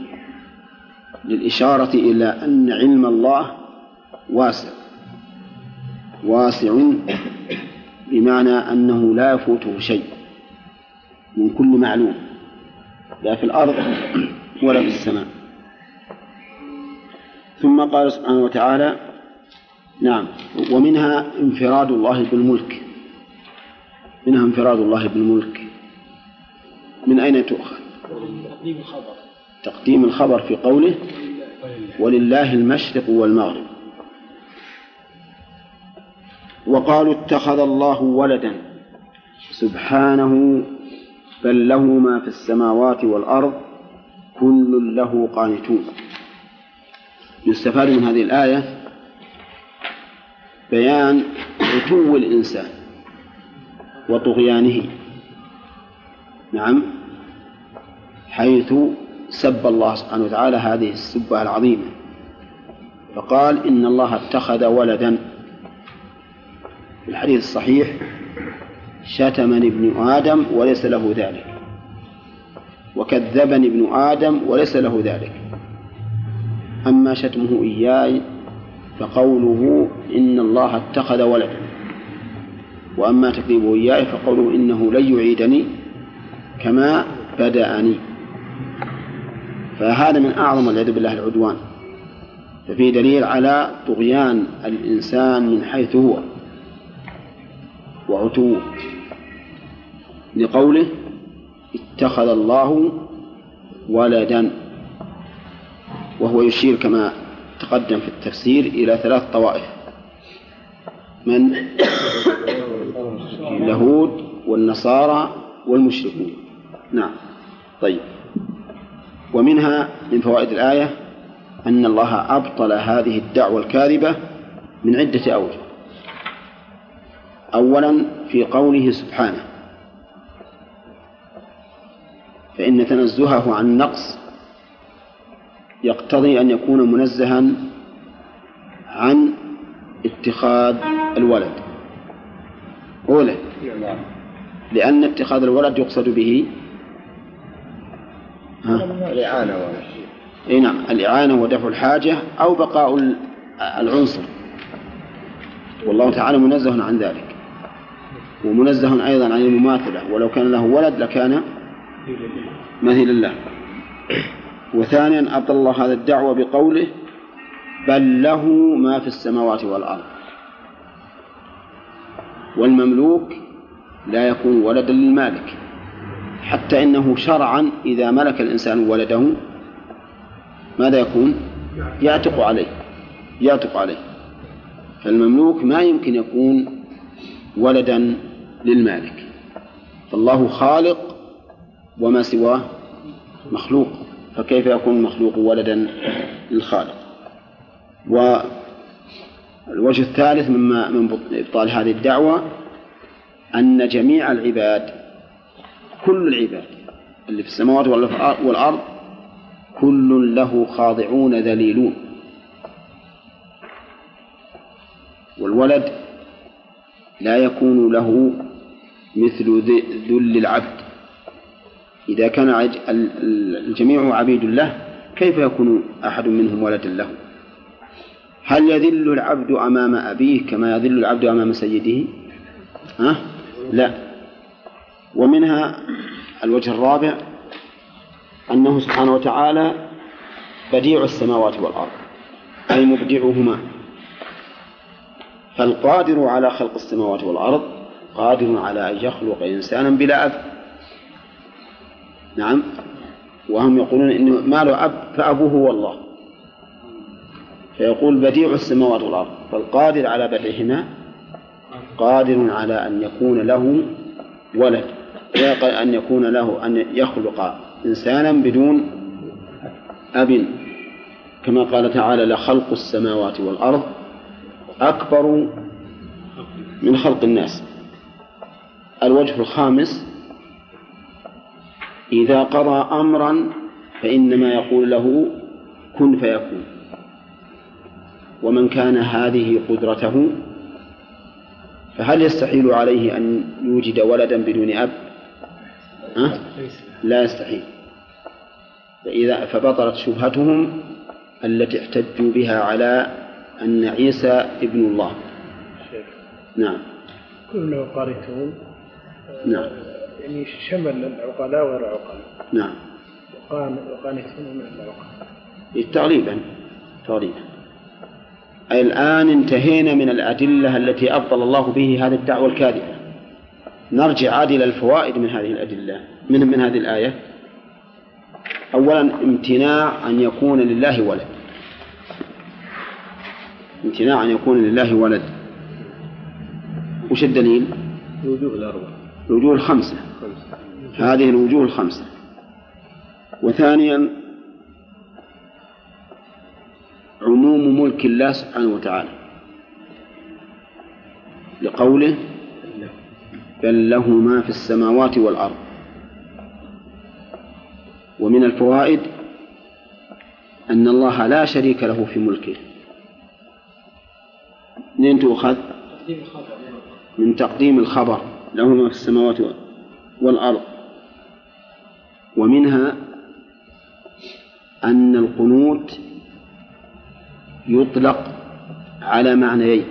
B: للإشارة إلى أن علم الله واسع. واسع بمعنى أنه لا يفوته شيء من كل معلوم لا في الأرض ولا في السماء. ثم قال سبحانه وتعالى نعم ومنها انفراد الله بالملك. منها انفراد الله بالملك. من أين تؤخذ؟
E: تقديم الخبر.
B: تقديم الخبر في قوله ولله المشرق والمغرب. وقالوا اتخذ الله ولدا. سبحانه بل له ما في السماوات والأرض كل له قانتون. يستفاد من هذه الآية بيان عتو الإنسان. وطغيانه. نعم. حيث سب الله سبحانه وتعالى هذه السبة العظيمة. فقال إن الله اتخذ ولدا. في الحديث الصحيح شتمني ابن آدم وليس له ذلك. وكذبني ابن آدم وليس له ذلك. أما شتمه إياي فقوله إن الله اتخذ ولدا. وأما تكذيبه إياي فقوله إنه لن يعيدني كما بدأني. فهذا من أعظم والعياذ بالله العدوان. ففيه دليل على طغيان الإنسان من حيث هو وعتوه. لقوله اتخذ الله ولدا وهو يشير كما تقدم في التفسير إلى ثلاث طوائف. من اليهود والنصارى والمشركون. نعم. طيب. ومنها من فوائد الآية أن الله أبطل هذه الدعوة الكاذبة من عدة أوجه. أولا في قوله سبحانه. فإن تنزهه عن نقص يقتضي أن يكون منزها عن اتخاذ الولد. أولا لأن اتخاذ الولد يقصد به؟
A: الإعانة
B: إي نعم الإعانة ودفع الحاجة أو بقاء العنصر. والله تعالى منزه عن ذلك. ومنزه أيضا عن المماثلة. ولو كان له ولد لكان مثيلا له وثانيا أبطل الله هذا الدعوة بقوله بل له ما في السماوات والأرض. والمملوك لا يكون ولدا للمالك حتى إنه شرعا إذا ملك الإنسان ولده ماذا يكون؟ يعتق عليه يعتق عليه. فالمملوك ما يمكن يكون ولدا للمالك. فالله خالق وما سواه مخلوق فكيف يكون المخلوق ولدا للخالق؟ والوجه الثالث مما من إبطال هذه الدعوة أن جميع العباد كل العباد اللي في السماوات والأرض كل له خاضعون ذليلون. والولد لا يكون له مثل ذل العبد. إذا كان الجميع عبيد له كيف يكون أحد منهم ولدا له؟ هل يذل العبد أمام أبيه كما يذل العبد أمام سيده؟ ها؟ لا. ومنها الوجه الرابع أنه سبحانه وتعالى بديع السماوات والأرض أي مبدعهما. فالقادر على خلق السماوات والأرض قادر على أن يخلق إنسانا بلا أب. نعم. وهم يقولون إنه ما له أب فأبوه هو الله. فيقول بديع السماوات والأرض. فالقادر على بدعهما قادر على أن يكون له ولد أن يكون له أن يخلق إنسانا بدون أب. كما قال تعالى لخلق السماوات والأرض أكبر من خلق الناس. الوجه الخامس إذا قضى أمرا فإنما يقول له كن فيكون. ومن كان هذه قدرته فهل يستحيل عليه أن يوجد ولدا بدون أب؟ أه؟ لا يستحيل. فإذا فبطلت شبهتهم التي احتجوا بها على أن عيسى ابن الله. نعم.
C: كل قارئتهم
B: نعم.
C: يعني شمل العقلاء وغير العقلاء.
B: نعم.
C: وقانتون من العقلاء.
B: تقريبا تقريبا. أي الآن انتهينا من الأدلة التي أبطل الله به هذه الدعوة الكاذبة. نرجع عاد إلى الفوائد من هذه الأدلة من من هذه الآية. أولا امتناع أن يكون لله ولد. امتناع أن يكون لله ولد. وش الدليل؟
A: الوجوه الأربعة.
B: الوجوه الخمسة. هذه الوجوه الخمسة. وثانيا عموم ملك الله سبحانه وتعالى. لقوله بل له ما في السماوات والأرض. ومن الفوائد أن الله لا شريك له في ملكه. منين تؤخذ؟ من تقديم الخبر. له ما في السماوات والأرض. ومنها أن القنوت يطلق على معنيين.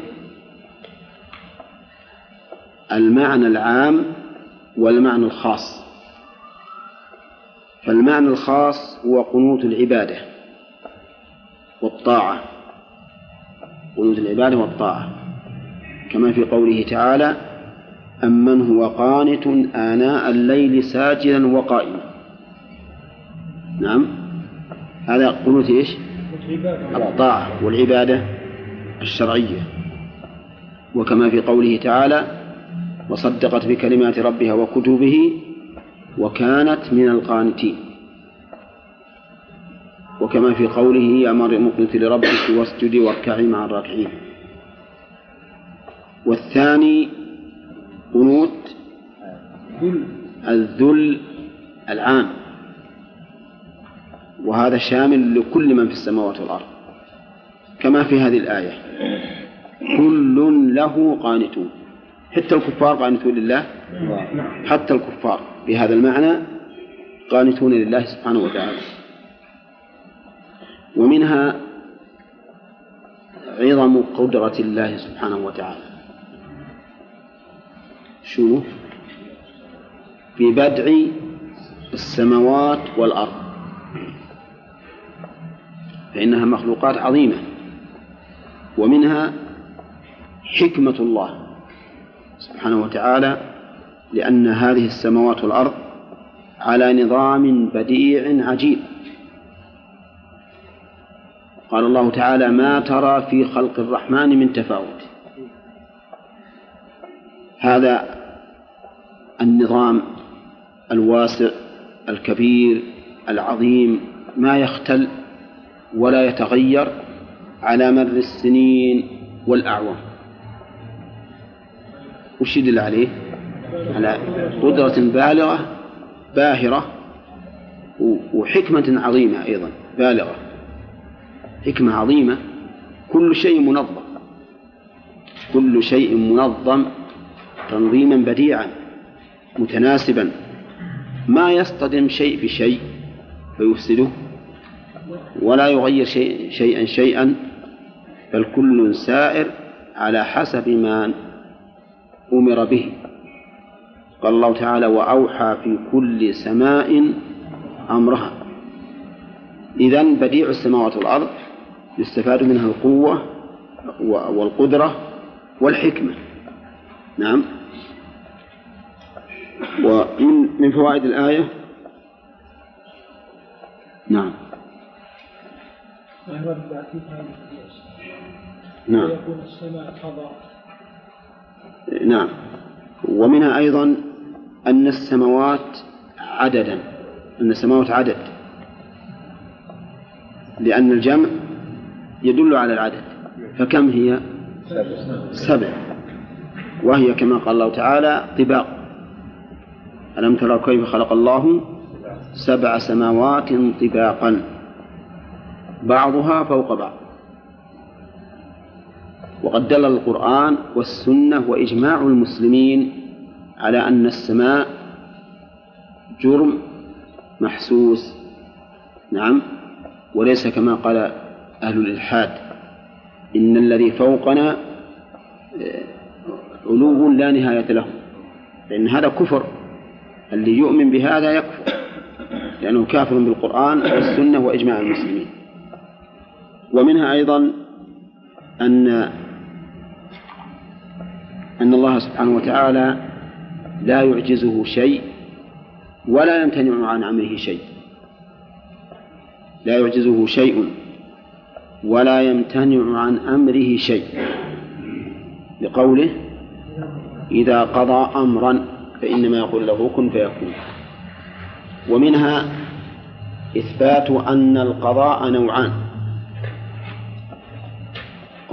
B: المعنى العام والمعنى الخاص. فالمعنى الخاص هو قنوت العبادة والطاعة. قنوت العبادة والطاعة. كما في قوله تعالى أمن هو قانت آناء الليل ساجدا وقائما. نعم. هذا قنوت إيش؟ الطاعة والعبادة الشرعية. وكما في قوله تعالى وصدقت بكلمات ربها وكتبه وكانت من القانتين. وكما في قوله يا مريم اقنتي لربك واسجدي واركعي مع الراكعين. والثاني قنوت الذل العام وهذا شامل لكل من في السماوات والأرض. كما في هذه الآية. كل له قانتون. حتى الكفار قانتون لله؟ حتى الكفار. بهذا المعنى قانتون لله سبحانه وتعالى. ومنها عظم قدرة الله سبحانه وتعالى. شو في بدع السماوات والأرض. فإنها مخلوقات عظيمة. ومنها حكمة الله سبحانه وتعالى لأن هذه السماوات والأرض على نظام بديع عجيب. قال الله تعالى ما ترى في خلق الرحمن من تفاوت. هذا النظام الواسع الكبير العظيم ما يختل ولا يتغير على مر السنين والأعوام. وش يدل عليه؟ على قدرة بالغة باهرة وحكمة عظيمة أيضا بالغة. حكمة عظيمة كل شيء منظم. كل شيء منظم تنظيما بديعا متناسبا. ما يصطدم شيء بشيء فيفسده ولا يغير شيء شيئا شيئا بل كل سائر على حسب ما أمر به. قال الله تعالى وأوحى في كل سماء أمرها. إذا بديع السماوات والأرض يستفاد منها القوة والقدرة والحكمة. نعم. ومن من فوائد الآية؟ نعم. نعم.
E: ويكون السماء قضاء.
B: نعم. ومنها أيضا أن السماوات عددا. أن السماوات عدد. لأن الجمع يدل على العدد. فكم هي؟ سبع. وهي كما قال الله تعالى طباق. ألم تروا كيف خلق الله سبع سماوات طباقا؟ بعضها فوق بعض. وقد دل القرآن والسنة وإجماع المسلمين على أن السماء جرم محسوس. نعم. وليس كما قال أهل الإلحاد إن الذي فوقنا علو لا نهاية له. لأن هذا كفر. اللي يؤمن بهذا يكفر لأنه كافر بالقرآن والسنة وإجماع المسلمين. ومنها أيضا أن أن الله سبحانه وتعالى لا يعجزه شيء ولا يمتنع عن أمره شيء. لا يعجزه شيء ولا يمتنع عن أمره شيء. لقوله إذا قضى أمرا فإنما يقول له كن فيكون. ومنها إثبات أن القضاء نوعان.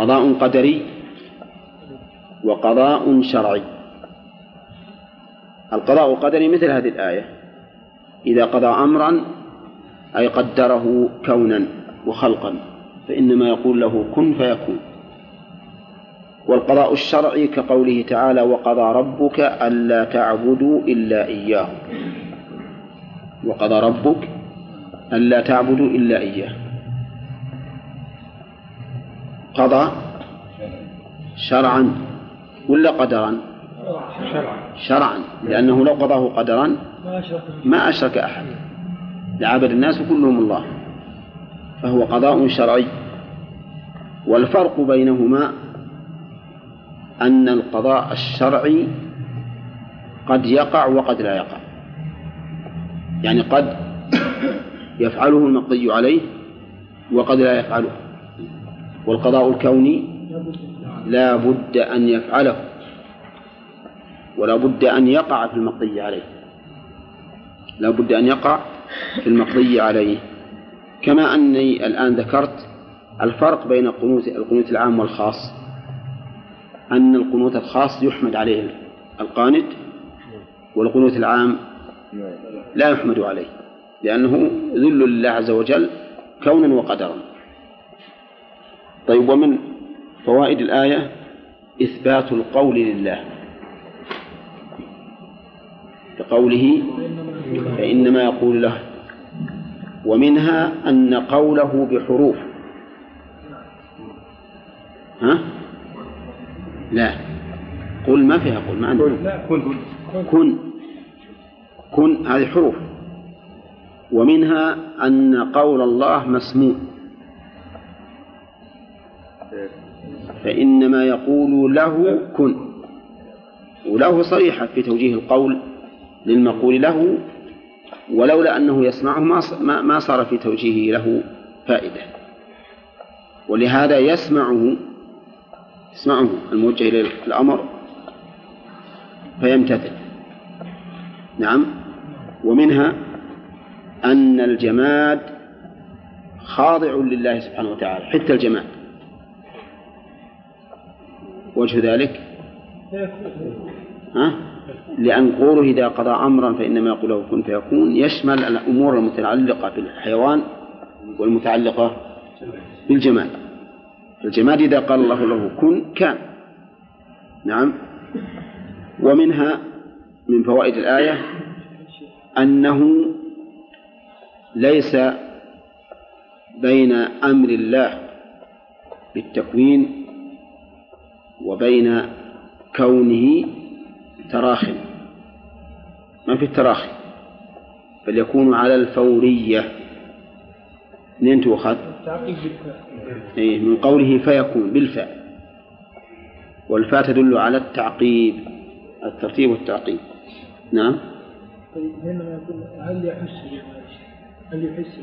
B: قضاء قدري وقضاء شرعي. القضاء القدري مثل هذه الآية. إذا قضى أمرا أي قدره كونا وخلقا فإنما يقول له كن فيكون. والقضاء الشرعي كقوله تعالى وقضى ربك ألا تعبدوا إلا إياه. وقضى ربك ألا تعبدوا إلا إياه. قضى شرعا ولا قدرا؟ شرعا. لأنه لو قضاه قدرا
E: ما أشرك
B: ما أشرك أحد. لعبد الناس كلهم الله. فهو قضاء شرعي. والفرق بينهما أن القضاء الشرعي قد يقع وقد لا يقع. يعني قد يفعله المقضي عليه وقد لا يفعله. والقضاء الكوني لا بد أن يفعله ولا بد أن يقع في المقضي عليه لا بد أن يقع في المقضي عليه. كما أني الآن ذكرت الفرق بين القنوت القنوت العام والخاص أن القنوت الخاص يحمد عليه القانت والقنوت العام لا يحمد عليه لأنه ذل لله عز وجل كونا وقدرا. طيب ومن فوائد الآية إثبات القول لله. كقوله فإنما يقول له ومنها أن قوله بحروف. ها؟ لا. قل ما فيها قل ما عندنا كن. كن هذه حروف. ومنها أن قول الله مسموع. فإنما يقول له كن. وله صريحة في توجيه القول للمقول له ولولا أنه يسمعه ما ما صار في توجيهه له فائدة. ولهذا يسمعه يسمعه الموجه إليه الأمر فيمتثل. نعم. ومنها أن الجماد خاضع لله سبحانه وتعالى حتى الجماد. وجه ذلك؟ ها؟ لأن قوله إذا قضى أمرا فإنما يقول له كن فيكون يشمل الأمور المتعلقة بالحيوان والمتعلقة بالجماد. الجماد إذا قال الله له كن كان. نعم. ومنها من فوائد الآية أنه ليس بين أمر الله بالتكوين وبين كونه تراخٍ ما في التراخي. بل يكون على الفورية. منين تؤخذ؟ إيه من قوله فيكون بالفاء والفاء تدل على التعقيب الترتيب والتعقيب. نعم.
E: طيب هنا يقول هل يحس هل يحس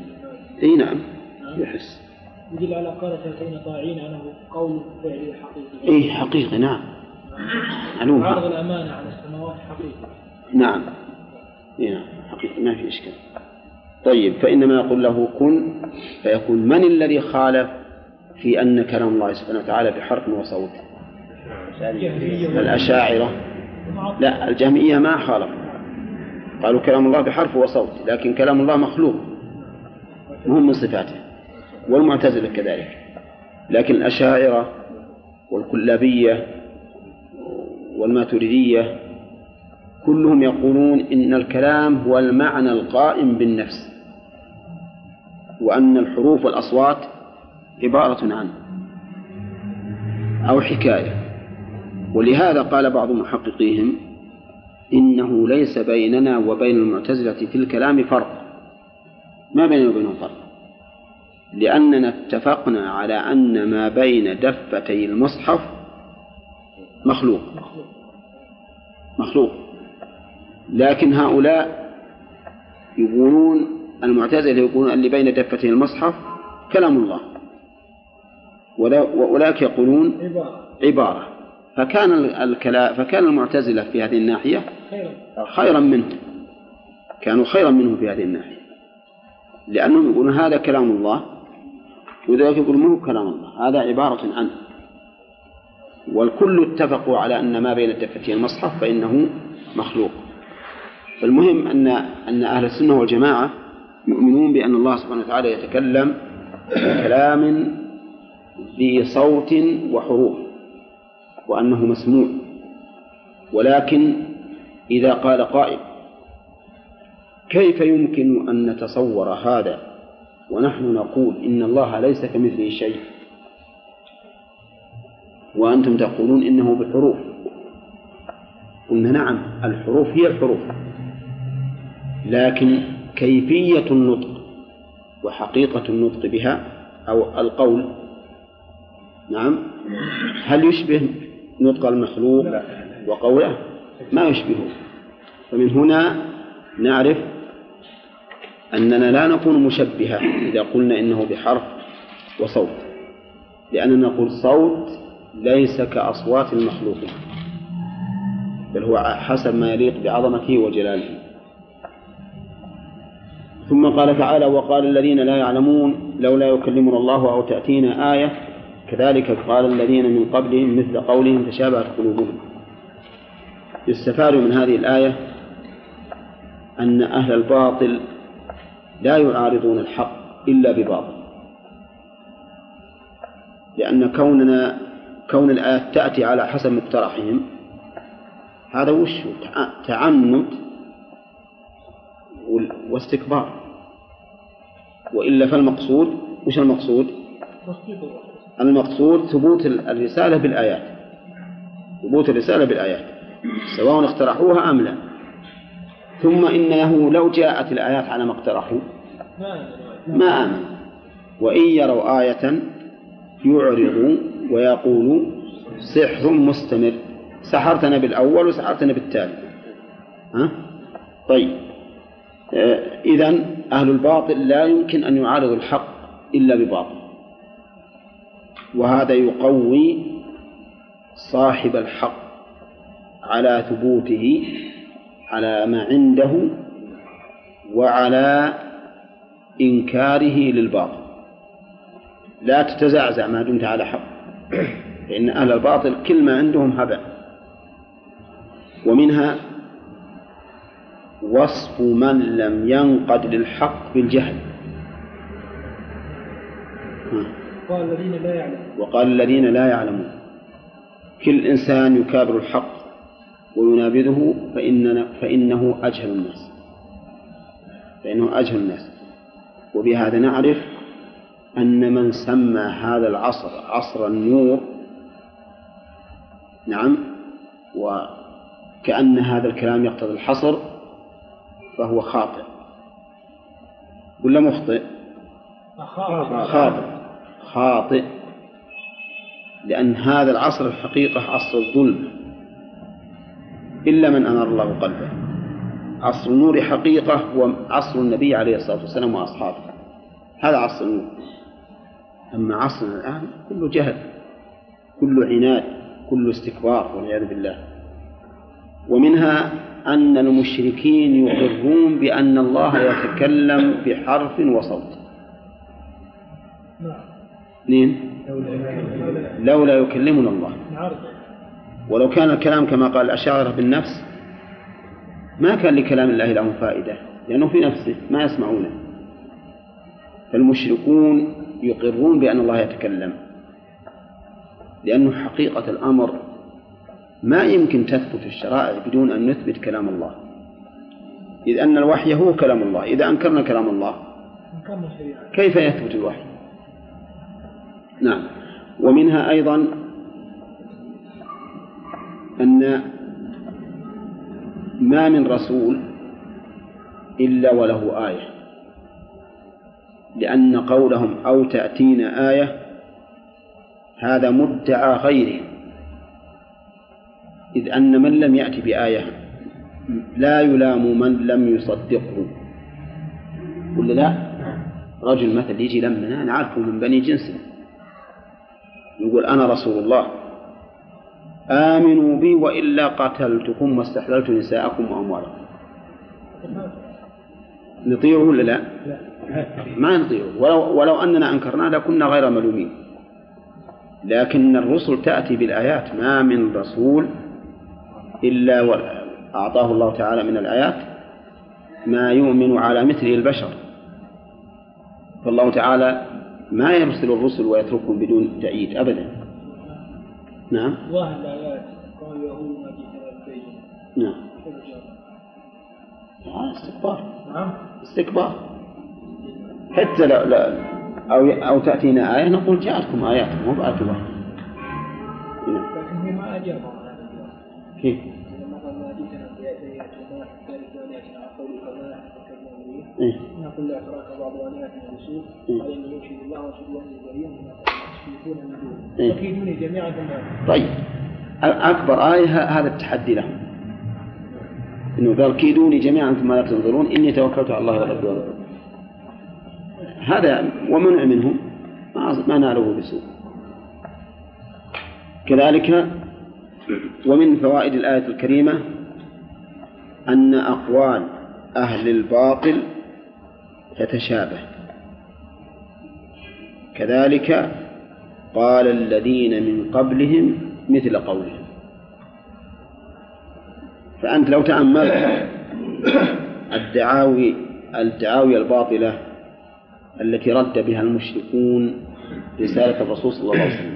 B: اي نعم. يحس.
E: يدل على قال فاتينا طاعين انه قول فعلي حقيقي.
B: اي حقيقي نعم. معلوم.
E: عرض الأمانة على السماوات حقيقي.
B: نعم. اي نعم حقيقي ما في إشكال. طيب فإنما يقول له كن فيكون من الذي خالف في أن كلام الله سبحانه وتعالى بحرف وصوت؟ الأشاعرة. لا الجهمية ما خالف. قالوا كلام الله بحرف وصوت لكن كلام الله مخلوق مهم من صفاته. والمعتزلة كذلك. لكن الأشاعرة والكلابية والماتريدية كلهم يقولون إن الكلام هو المعنى القائم بالنفس وأن الحروف والأصوات عبارة عنه أو حكاية. ولهذا قال بعض محققيهم إنه ليس بيننا وبين المعتزلة في الكلام فرق. ما بيننا وبينهم فرق؟ لأننا اتفقنا على أن ما بين دفتي المصحف مخلوق. مخلوق. لكن هؤلاء يقولون المعتزلة يقولون اللي بين دفتي المصحف كلام الله. وأولئك يقولون عبارة. فكان الكلام فكان المعتزلة في هذه الناحية خيرا منه. كانوا خيرا منه في هذه الناحية. لأنهم يقولون هذا كلام الله. وذلك يقول ما هو كلام الله هذا عبارة عنه والكل اتفقوا على أن ما بين الدفتين المصحف فإنه مخلوق. فالمهم أن أن أهل السنة والجماعة يؤمنون بأن الله سبحانه وتعالى يتكلم بكلام بصوت وحروف وأنه مسموع. ولكن إذا قال قائل كيف يمكن أن نتصور هذا؟ ونحن نقول إن الله ليس كمثله شيء. وأنتم تقولون إنه بحروف. قلنا نعم الحروف هي الحروف. لكن كيفية النطق وحقيقة النطق بها أو القول نعم هل يشبه نطق المخلوق وقوله؟ ما يشبهه. فمن هنا نعرف أننا لا نكون مشبهة إذا قلنا إنه بحرف وصوت لأننا نقول صوت ليس كأصوات المخلوقين بل هو حسب ما يليق بعظمته وجلاله. ثم قال تعالى وقال الذين لا يعلمون لولا يكلمنا الله أو تأتينا آية كذلك قال الذين من قبلهم مثل قولهم تشابهت قلوبهم. يستفاد من هذه الآية أن أهل الباطل لا يعارضون الحق إلا بباطل. لأن كوننا كون الآيات تأتي على حسب مقترحهم هذا وش؟ تعنت واستكبار. وإلا فالمقصود وش المقصود؟ المقصود ثبوت الرسالة بالآيات. ثبوت الرسالة بالآيات سواء اقترحوها أم لا. ثم إنه لو جاءت الآيات على ما اقترحوا ما آمن. وإن يروا آية يعرضوا ويقولوا سحر مستمر. سحرتنا بالأول وسحرتنا بالتالي ها؟ طيب. آه، إذا أهل الباطل لا يمكن أن يعارضوا الحق إلا بباطل. وهذا يقوي صاحب الحق على ثبوته على ما عنده وعلى إنكاره للباطل. لا تتزعزع ما دمت على حق. فإن أهل الباطل كل ما عندهم هباء. ومنها وصف من لم ينقد للحق بالجهل.
E: قال الذين لا يعلمون.
B: وقال الذين لا يعلمون. كل إنسان يكابر الحق. وينابذه فإننا فإنه أجهل الناس. فإنه أجهل الناس. وبهذا نعرف أن من سمى هذا العصر عصر النور نعم وكأن هذا الكلام يقتضي الحصر فهو خاطئ. ولا مخطئ؟ خاطئ. خاطئ. لأن هذا العصر الحقيقة عصر الظلم. إلا من أنار الله قلبه. عصر النور حقيقة هو عصر النبي عليه الصلاة والسلام وأصحابه. هذا عصر النور. أما عصرنا الآن كله جهل كله عناد كله استكبار والعياذ بالله. ومنها أن المشركين يقرون بأن الله يتكلم بحرف وصوت. اثنين لولا يكلمنا. الله. ولو كان الكلام كما قال الأشاعرة بالنفس ما كان لكلام الله لهم فائدة لأنه في نفسه ما يسمعونه. فالمشركون يقرون بأن الله يتكلم لأنه حقيقة الأمر ما يمكن تثبت الشرائع بدون أن نثبت كلام الله. إذ أن الوحي هو كلام الله إذا أنكرنا كلام الله كيف يثبت الوحي؟ نعم. ومنها أيضا أن ما من رسول إلا وله آية لأن قولهم أو تأتينا آية هذا مدعى غيرهم إذ أن من لم يأت بآية لا يلام من لم يصدقه. ولا لا؟ رجل مثل يجي لمنا نعرفه من بني جنسنا يقول أنا رسول الله. آمنوا بي وإلا قتلتكم واستحللت نساءكم وأموالكم. نطيعه ولا لا؟ ما نطيعه. ولو, ولو أننا أنكرنا لكنا غير ملومين. لكن الرسل تأتي بالآيات. ما من رسول إلا أعطاه الله تعالى من الآيات. ما يؤمن على مثله البشر. فالله تعالى ما يرسل الرسل ويتركهم بدون تأييد أبدا. نعم.
E: ظاهر الآيات قال يهود ما جئتنا ببين
B: نعم؟ آه، استكبار.
E: نعم.
B: استكبار. حتى لو لا أو أو تأتينا آية نقول جاءتكم آيات مو بآية واحدة. نعم.
E: لكن هي ما أجابهم
B: كيف؟
E: لما قال ما جئتنا وما قولك
B: إيه؟
E: لا أتراك بعض
B: إيه.
E: قال الله وأشهد أني بريء مما تشركون من
B: إيه.
E: دونه جميعا ثم.
B: طيب أكبر آية هذا التحدي لهم إنه قال كيدوني جميعا ثم لا تنظرون إني توكلت على الله ربي وربكم هذا ومنع منهم ما ما نالوه بسوء كذلك ومن فوائد الآية الكريمة أن أقوال أهل الباطل تتشابه. كذلك قال الذين من قبلهم مثل قولهم. فأنت لو تأملت الدعاوي الدعاوي الباطلة التي رد بها المشركون رسالة الرسول صلى الله عليه وسلم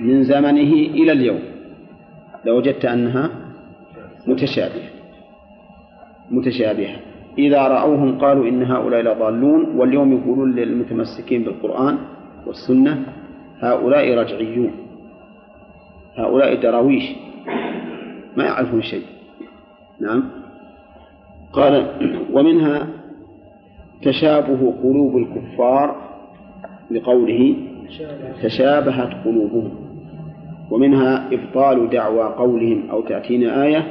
B: من زمنه إلى اليوم لوجدت أنها متشابهة. متشابهة. إذا رأوهم قالوا إن هؤلاء لضالون واليوم يقولون للمتمسكين بالقرآن والسنة هؤلاء رجعيون. هؤلاء دراويش. ما يعرفون شيء. نعم. قال ومنها تشابه قلوب الكفار لقوله تشابهت قلوبهم. ومنها إبطال دعوى قولهم أو تأتينا آية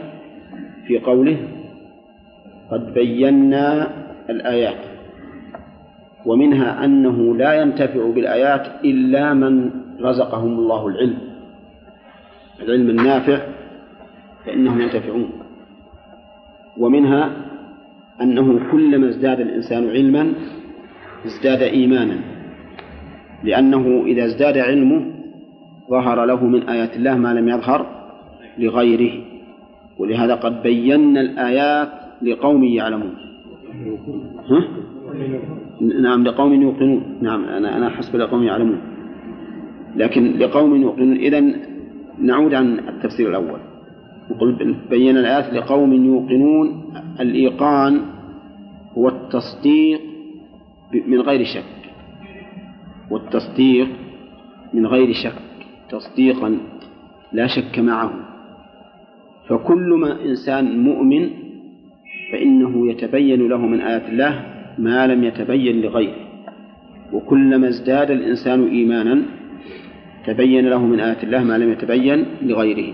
B: في قوله قد بينا الآيات ومنها أنه لا ينتفع بالآيات إلا من رزقهم الله العلم. العلم النافع فإنهم ينتفعون. ومنها أنه كلما ازداد الإنسان علما ازداد إيمانا. لأنه إذا ازداد علمه ظهر له من آيات الله ما لم يظهر لغيره. ولهذا قد بينا الآيات لقوم يعلمون. ها؟ نعم لقوم يوقنون. نعم أنا أنا حسب لقوم يعلمون. لكن لقوم يوقنون إذا نعود عن التفسير الأول. نقول بين الآيات لقوم يوقنون الإيقان هو التصديق من غير شك. والتصديق من غير شك تصديقا لا شك معه. فكل ما إنسان مؤمن فإنه يتبين له من آيات الله ما لم يتبين لغيره. وكلما ازداد الإنسان إيمانا تبين له من آيات الله ما لم يتبين لغيره.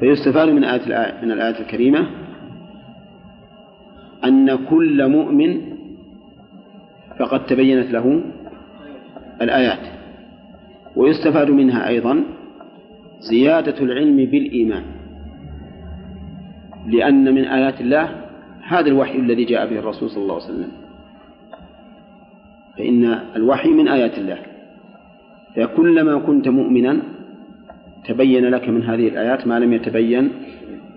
B: فيستفاد من آية من الآية الكريمة أن كل مؤمن فقد تبينت له الآيات. ويستفاد منها أيضا زيادة العلم بالإيمان. لأن من آيات الله هذا الوحي الذي جاء به الرسول صلى الله عليه وسلم. فإن الوحي من آيات الله. فكلما كنت مؤمنا تبين لك من هذه الآيات ما لم يتبين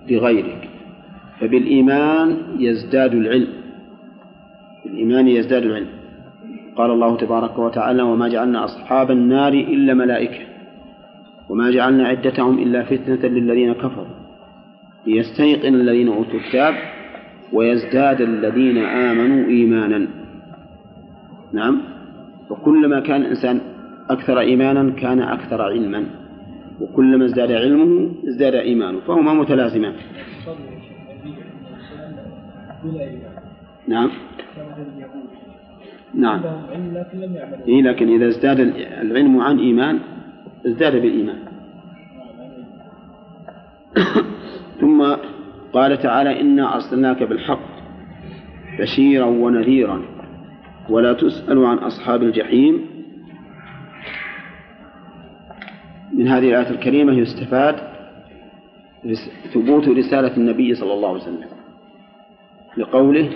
B: لغيرك. فبالإيمان يزداد العلم. بالإيمان يزداد العلم. قال الله تبارك وتعالى وما جعلنا أصحاب النار إلا ملائكة. وما جعلنا عدتهم إلا فتنة للذين كفروا. ليستيقن الذين أوتوا الكتاب ويزداد الذين آمنوا إيمانا. نعم. وكلما كان الإنسان أكثر إيمانا كان أكثر علما. وكلما ازداد علمه ازداد إيمانه فهما متلازمان. نعم. نعم. إيه لكن إذا ازداد العلم عن إيمان ازداد بالإيمان. ثم قال تعالى إنا أرسلناك بالحق بشيرا ونذيرا ولا تسأل عن أصحاب الجحيم. من هذه الآية الكريمة يستفاد ثبوت رسالة النبي صلى الله عليه وسلم لقوله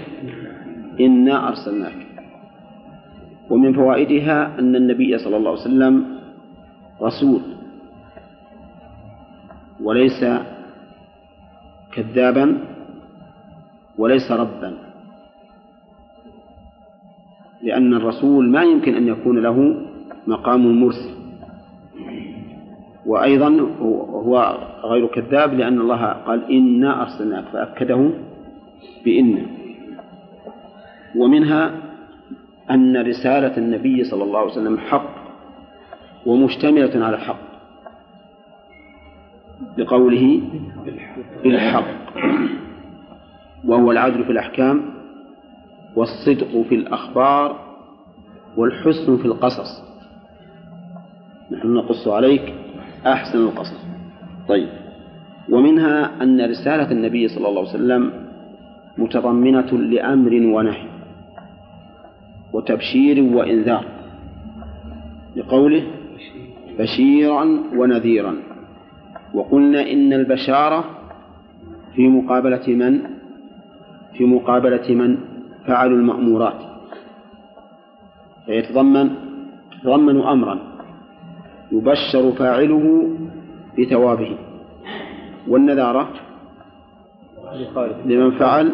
B: إنا أرسلناك. ومن فوائدها أن النبي صلى الله عليه وسلم رسول وليس كذابا وليس ربا. لأن الرسول ما يمكن أن يكون له مقام المرسل وأيضا هو غير كذاب لأن الله قال إنا أرسلناك فأكده بإن. ومنها أن رسالة النبي صلى الله عليه وسلم حق ومشتملة على الحق. بقوله بالحق وهو العدل في الأحكام والصدق في الأخبار والحسن في القصص. نحن نقص عليك أحسن القصص. طيب ومنها أن رسالة النبي صلى الله عليه وسلم متضمنة لأمر ونهي وتبشير وإنذار لقوله بشيرا ونذيرا. وقلنا إن البشارة في مقابلة من؟ في مقابلة من؟ فعلوا المأمورات. فيتضمن يتضمن أمرا. يبشر فاعله بثوابه والنذارة؟ لمن فعل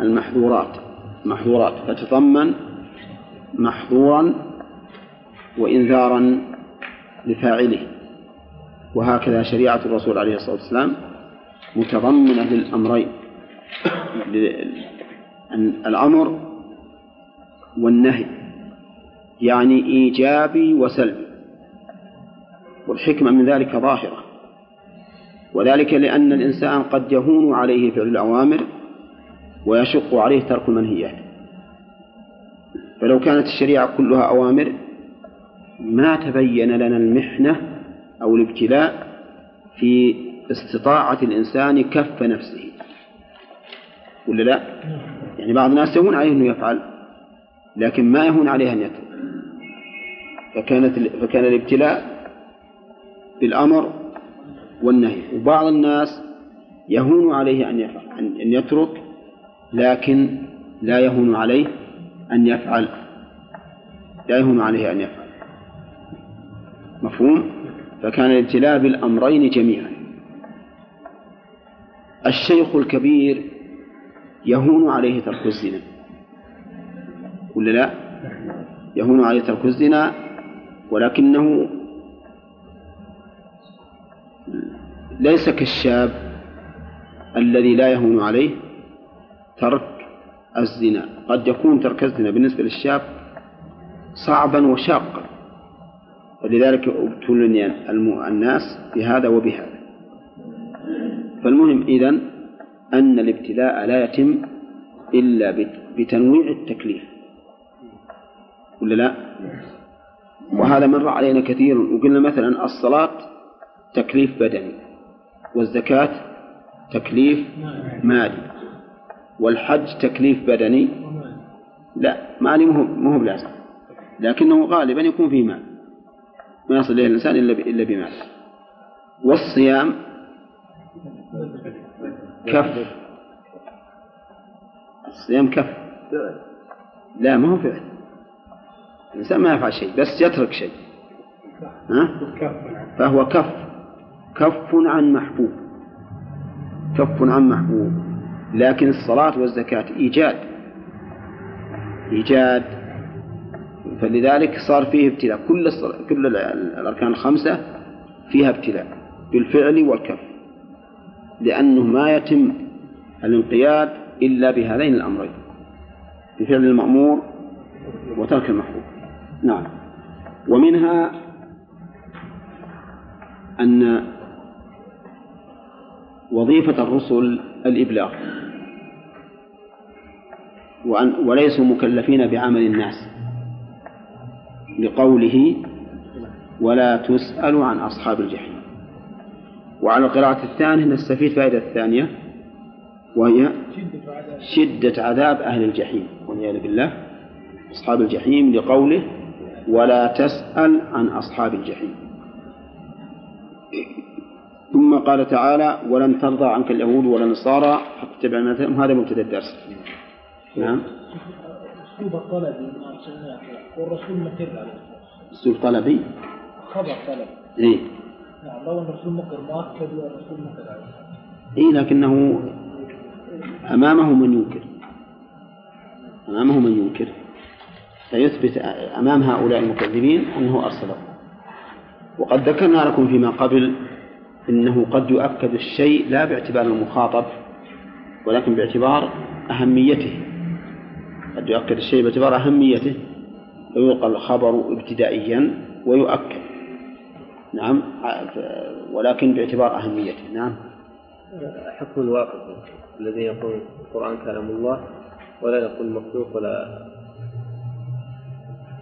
B: المحظورات. محظورات. فتضمن محظورا وإنذارا لفاعله. وهكذا شريعة الرسول عليه الصلاة والسلام متضمنة للأمرين. الأمر والنهي يعني إيجابي وسلبي. والحكمة من ذلك ظاهرة. وذلك لأن الإنسان قد يهون عليه فعل الأوامر ويشق عليه ترك المنهيات فلو كانت الشريعة كلها أوامر ما تبين لنا المحنة أو الابتلاء في استطاعة الإنسان كف نفسه. ولا لا؟ يعني بعض الناس يهون عليه أنه يفعل لكن ما يهون عليه أن يترك. فكانت فكان الابتلاء بالأمر والنهي. وبعض الناس يهون عليه أن يفعل أن يترك لكن لا يهون عليه أن يفعل. لا يهون عليه أن يفعل. مفهوم؟ فكان الابتلاء بالأمرين جميعا. الشيخ الكبير يهون عليه ترك الزنا. ولا لا؟ يهون عليه ترك الزنا ولكنه ليس كالشاب الذي لا يهون عليه ترك الزنا. قد يكون ترك الزنا بالنسبة للشاب صعبا وشاقا. فلذلك أبتلني الناس بهذا وبهذا. فالمهم إذن أن الابتلاء لا يتم إلا بتنويع التكليف. ولا لا؟ وهذا مر علينا كثير. وقلنا مثلا الصلاة تكليف بدني والزكاة تكليف مالي والحج تكليف بدني. لا مالي مو هو بلازم لكنه غالبا يكون فيه مال ما يصل إليه الإنسان إلا إلا بمال. والصيام كف. الصيام كف. لا ما هو فعل. الإنسان ما يفعل شيء بس يترك شيء. ها؟ فهو كف. كف عن محبوب. كف عن محبوب. لكن الصلاة والزكاة إيجاد. إيجاد. فلذلك صار فيه ابتلاء. كل كل الأركان الخمسة فيها ابتلاء بالفعل والكف. لأنه ما يتم الانقياد إلا بهذين الأمرين بفعل المأمور وترك المحبوب نعم. ومنها أن وظيفة الرسل الإبلاغ وأن وليسوا مكلفين بعمل الناس لقوله ولا تسأل عن أصحاب الجحيم. وعلى القراءة الثانية نستفيد فائدة الثانية وهي شدة عذاب أهل الجحيم والعياذ بالله أصحاب الجحيم لقوله ولا تسأل عن أصحاب الجحيم. ثم قال تعالى ولن ترضى عنك اليهود ولا النصارى حتى تتبع ملتهم هذا مبتدأ الدرس. نعم.
E: اسلوب الطلبي والرسول مكر عليه
B: اسلوب طلبي؟
E: خبر طلب
B: اي
E: نعم
B: إي لكنه أمامه من ينكر. أمامه من ينكر. فيثبت أمام هؤلاء المكذبين أنه أرسله. وقد ذكرنا لكم فيما قبل إنه قد يؤكد الشيء لا باعتبار المخاطب ولكن باعتبار أهميته. قد يؤكد الشيء باعتبار أهميته فيلقى الخبر ابتدائيا ويؤكد. نعم. ولكن باعتبار أهميته. نعم.
A: حكم الواقف الذي يقول القرآن كلام الله ولا يقول مخلوق ولا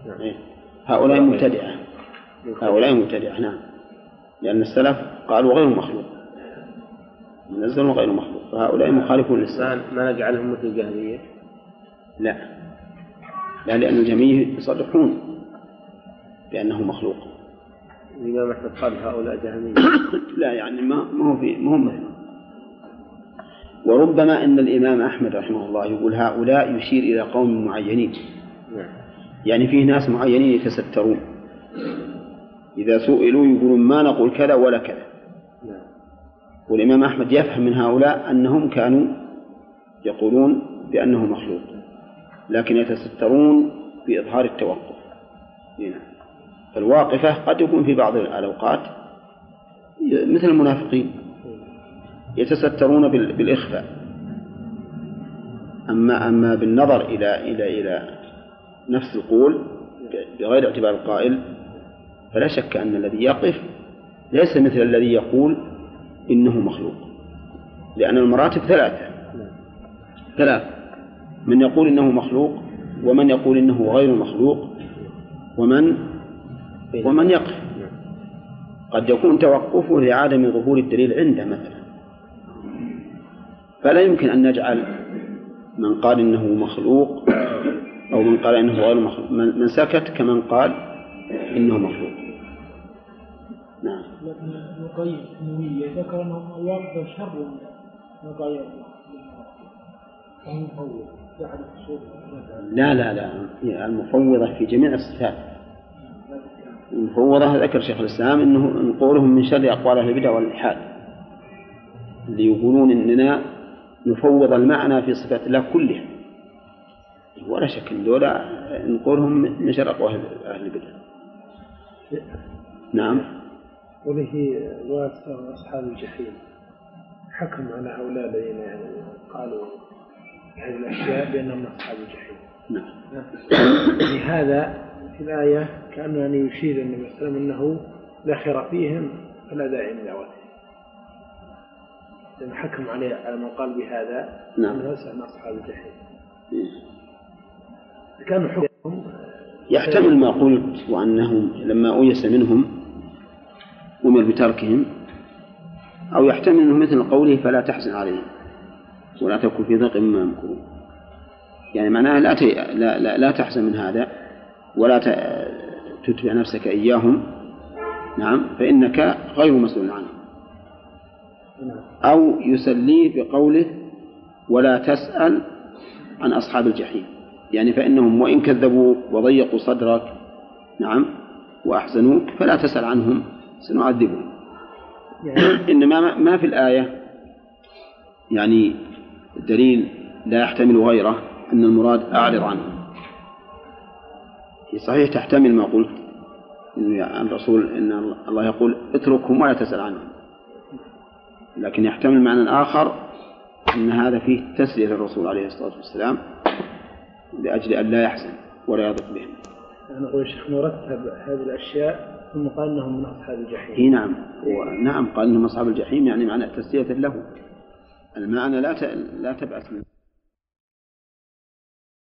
B: نعم. إيه. هؤلاء مبتدعة هؤلاء مبتدعة نعم. لأن السلف قالوا غير مخلوق. منزل غير مخلوق. فهؤلاء مخالفون للسلف.
A: ما نجعلهم مثل الجهمية
B: لا. لا لأن الجهمية يصرحون بأنه مخلوق.
A: الإمام أحمد قال هؤلاء جهمية
B: لا يعني ما ما هو في ما هم وربما أن الإمام أحمد رحمه الله يقول هؤلاء يشير إلى قوم معينين.
A: نعم.
B: يعني فيه ناس معينين يتسترون. إذا سئلوا يقولون ما نقول كذا ولا كذا.
A: نعم.
B: والإمام أحمد يفهم من هؤلاء أنهم كانوا يقولون بأنه مخلوق لكن يتسترون بإظهار التوقف. هنا فالواقفة قد يكون في بعض الأوقات مثل المنافقين يتسترون بال- بالإخفاء. أما أما بالنظر إلى إلى إلى نفس القول بغير اعتبار القائل فلا شك أن الذي يقف ليس مثل الذي يقول إنه مخلوق لأن المراتب ثلاثة. ثلاث من يقول إنه مخلوق ومن يقول إنه غير مخلوق ومن ومن يقف. قد يكون توقفه لعدم ظهور الدليل عنده مثلا. فلا يمكن أن نجعل من قال إنه مخلوق أو من قال إنه غير مخلوق. من سكت كمن قال إنه مخلوق. نعم.
E: لكن ابن القيم ذكر أنهم الواقف شر
B: لا لا. لا المفوضة في جميع الصفات. المفوضة ذكر شيخ الإسلام أنه أن قولهم من شر أقوال أهل البدع والإلحاد. اللي يقولون إننا نفوض المعنى في صفات الله كلها. ولا شك أن دولة نقولهم من شر أقوال أهل البدع. نعم.
C: وله واسع أصحاب الجحيم. حكم على هؤلاء الذين يعني قالوا هذه الأشياء بأنهم أصحاب الجحيم.
B: نعم.
C: لهذا في الآية كأنه يعني يشير النبي صلى الله عليه وسلم أنه لا خير فيهم فلا داعي لدعوتهم لأن حكم عليه على من قال بهذا
B: نعم.
C: أنه من أصحاب الجحيم كانوا حكمهم
B: يحتمل ما قلت وأنهم لما أيس منهم أمر بتركهم أو يحتمل أنه مثل قوله فلا تحزن عليهم ولا تكن في ضيق مما يمكرون يعني معناها لا. لا, لا, لا تحزن من هذا ولا ت... تتبع نفسك إياهم نعم فإنك غير مسؤول عنهم. أو يسليه بقوله ولا تسأل عن أصحاب الجحيم. يعني فإنهم وإن كذبوك وضيقوا صدرك نعم وأحزنوك فلا تسأل عنهم سنعذبهم.
C: يعني
B: إنما ما- في الآية يعني دليل لا يحتمل غيره أن المراد أعرض عنهم. صحيح تحتمل ما قلت. إن الرسول إن الله يقول اتركهم ولا تسأل عنهم. لكن يحتمل معنى آخر أن هذا فيه تسلية للرسول عليه الصلاة والسلام لأجل أن لا يحزن ولا يضق بهم
C: أنا أقول الشيخ مرتب هذه الأشياء ثم قال أنهم من أصحاب الجحيم.
B: اي نعم. ونعم قال إنهم أصحاب الجحيم يعني معنى تسلية له. المعنى لا. لا تبأس منه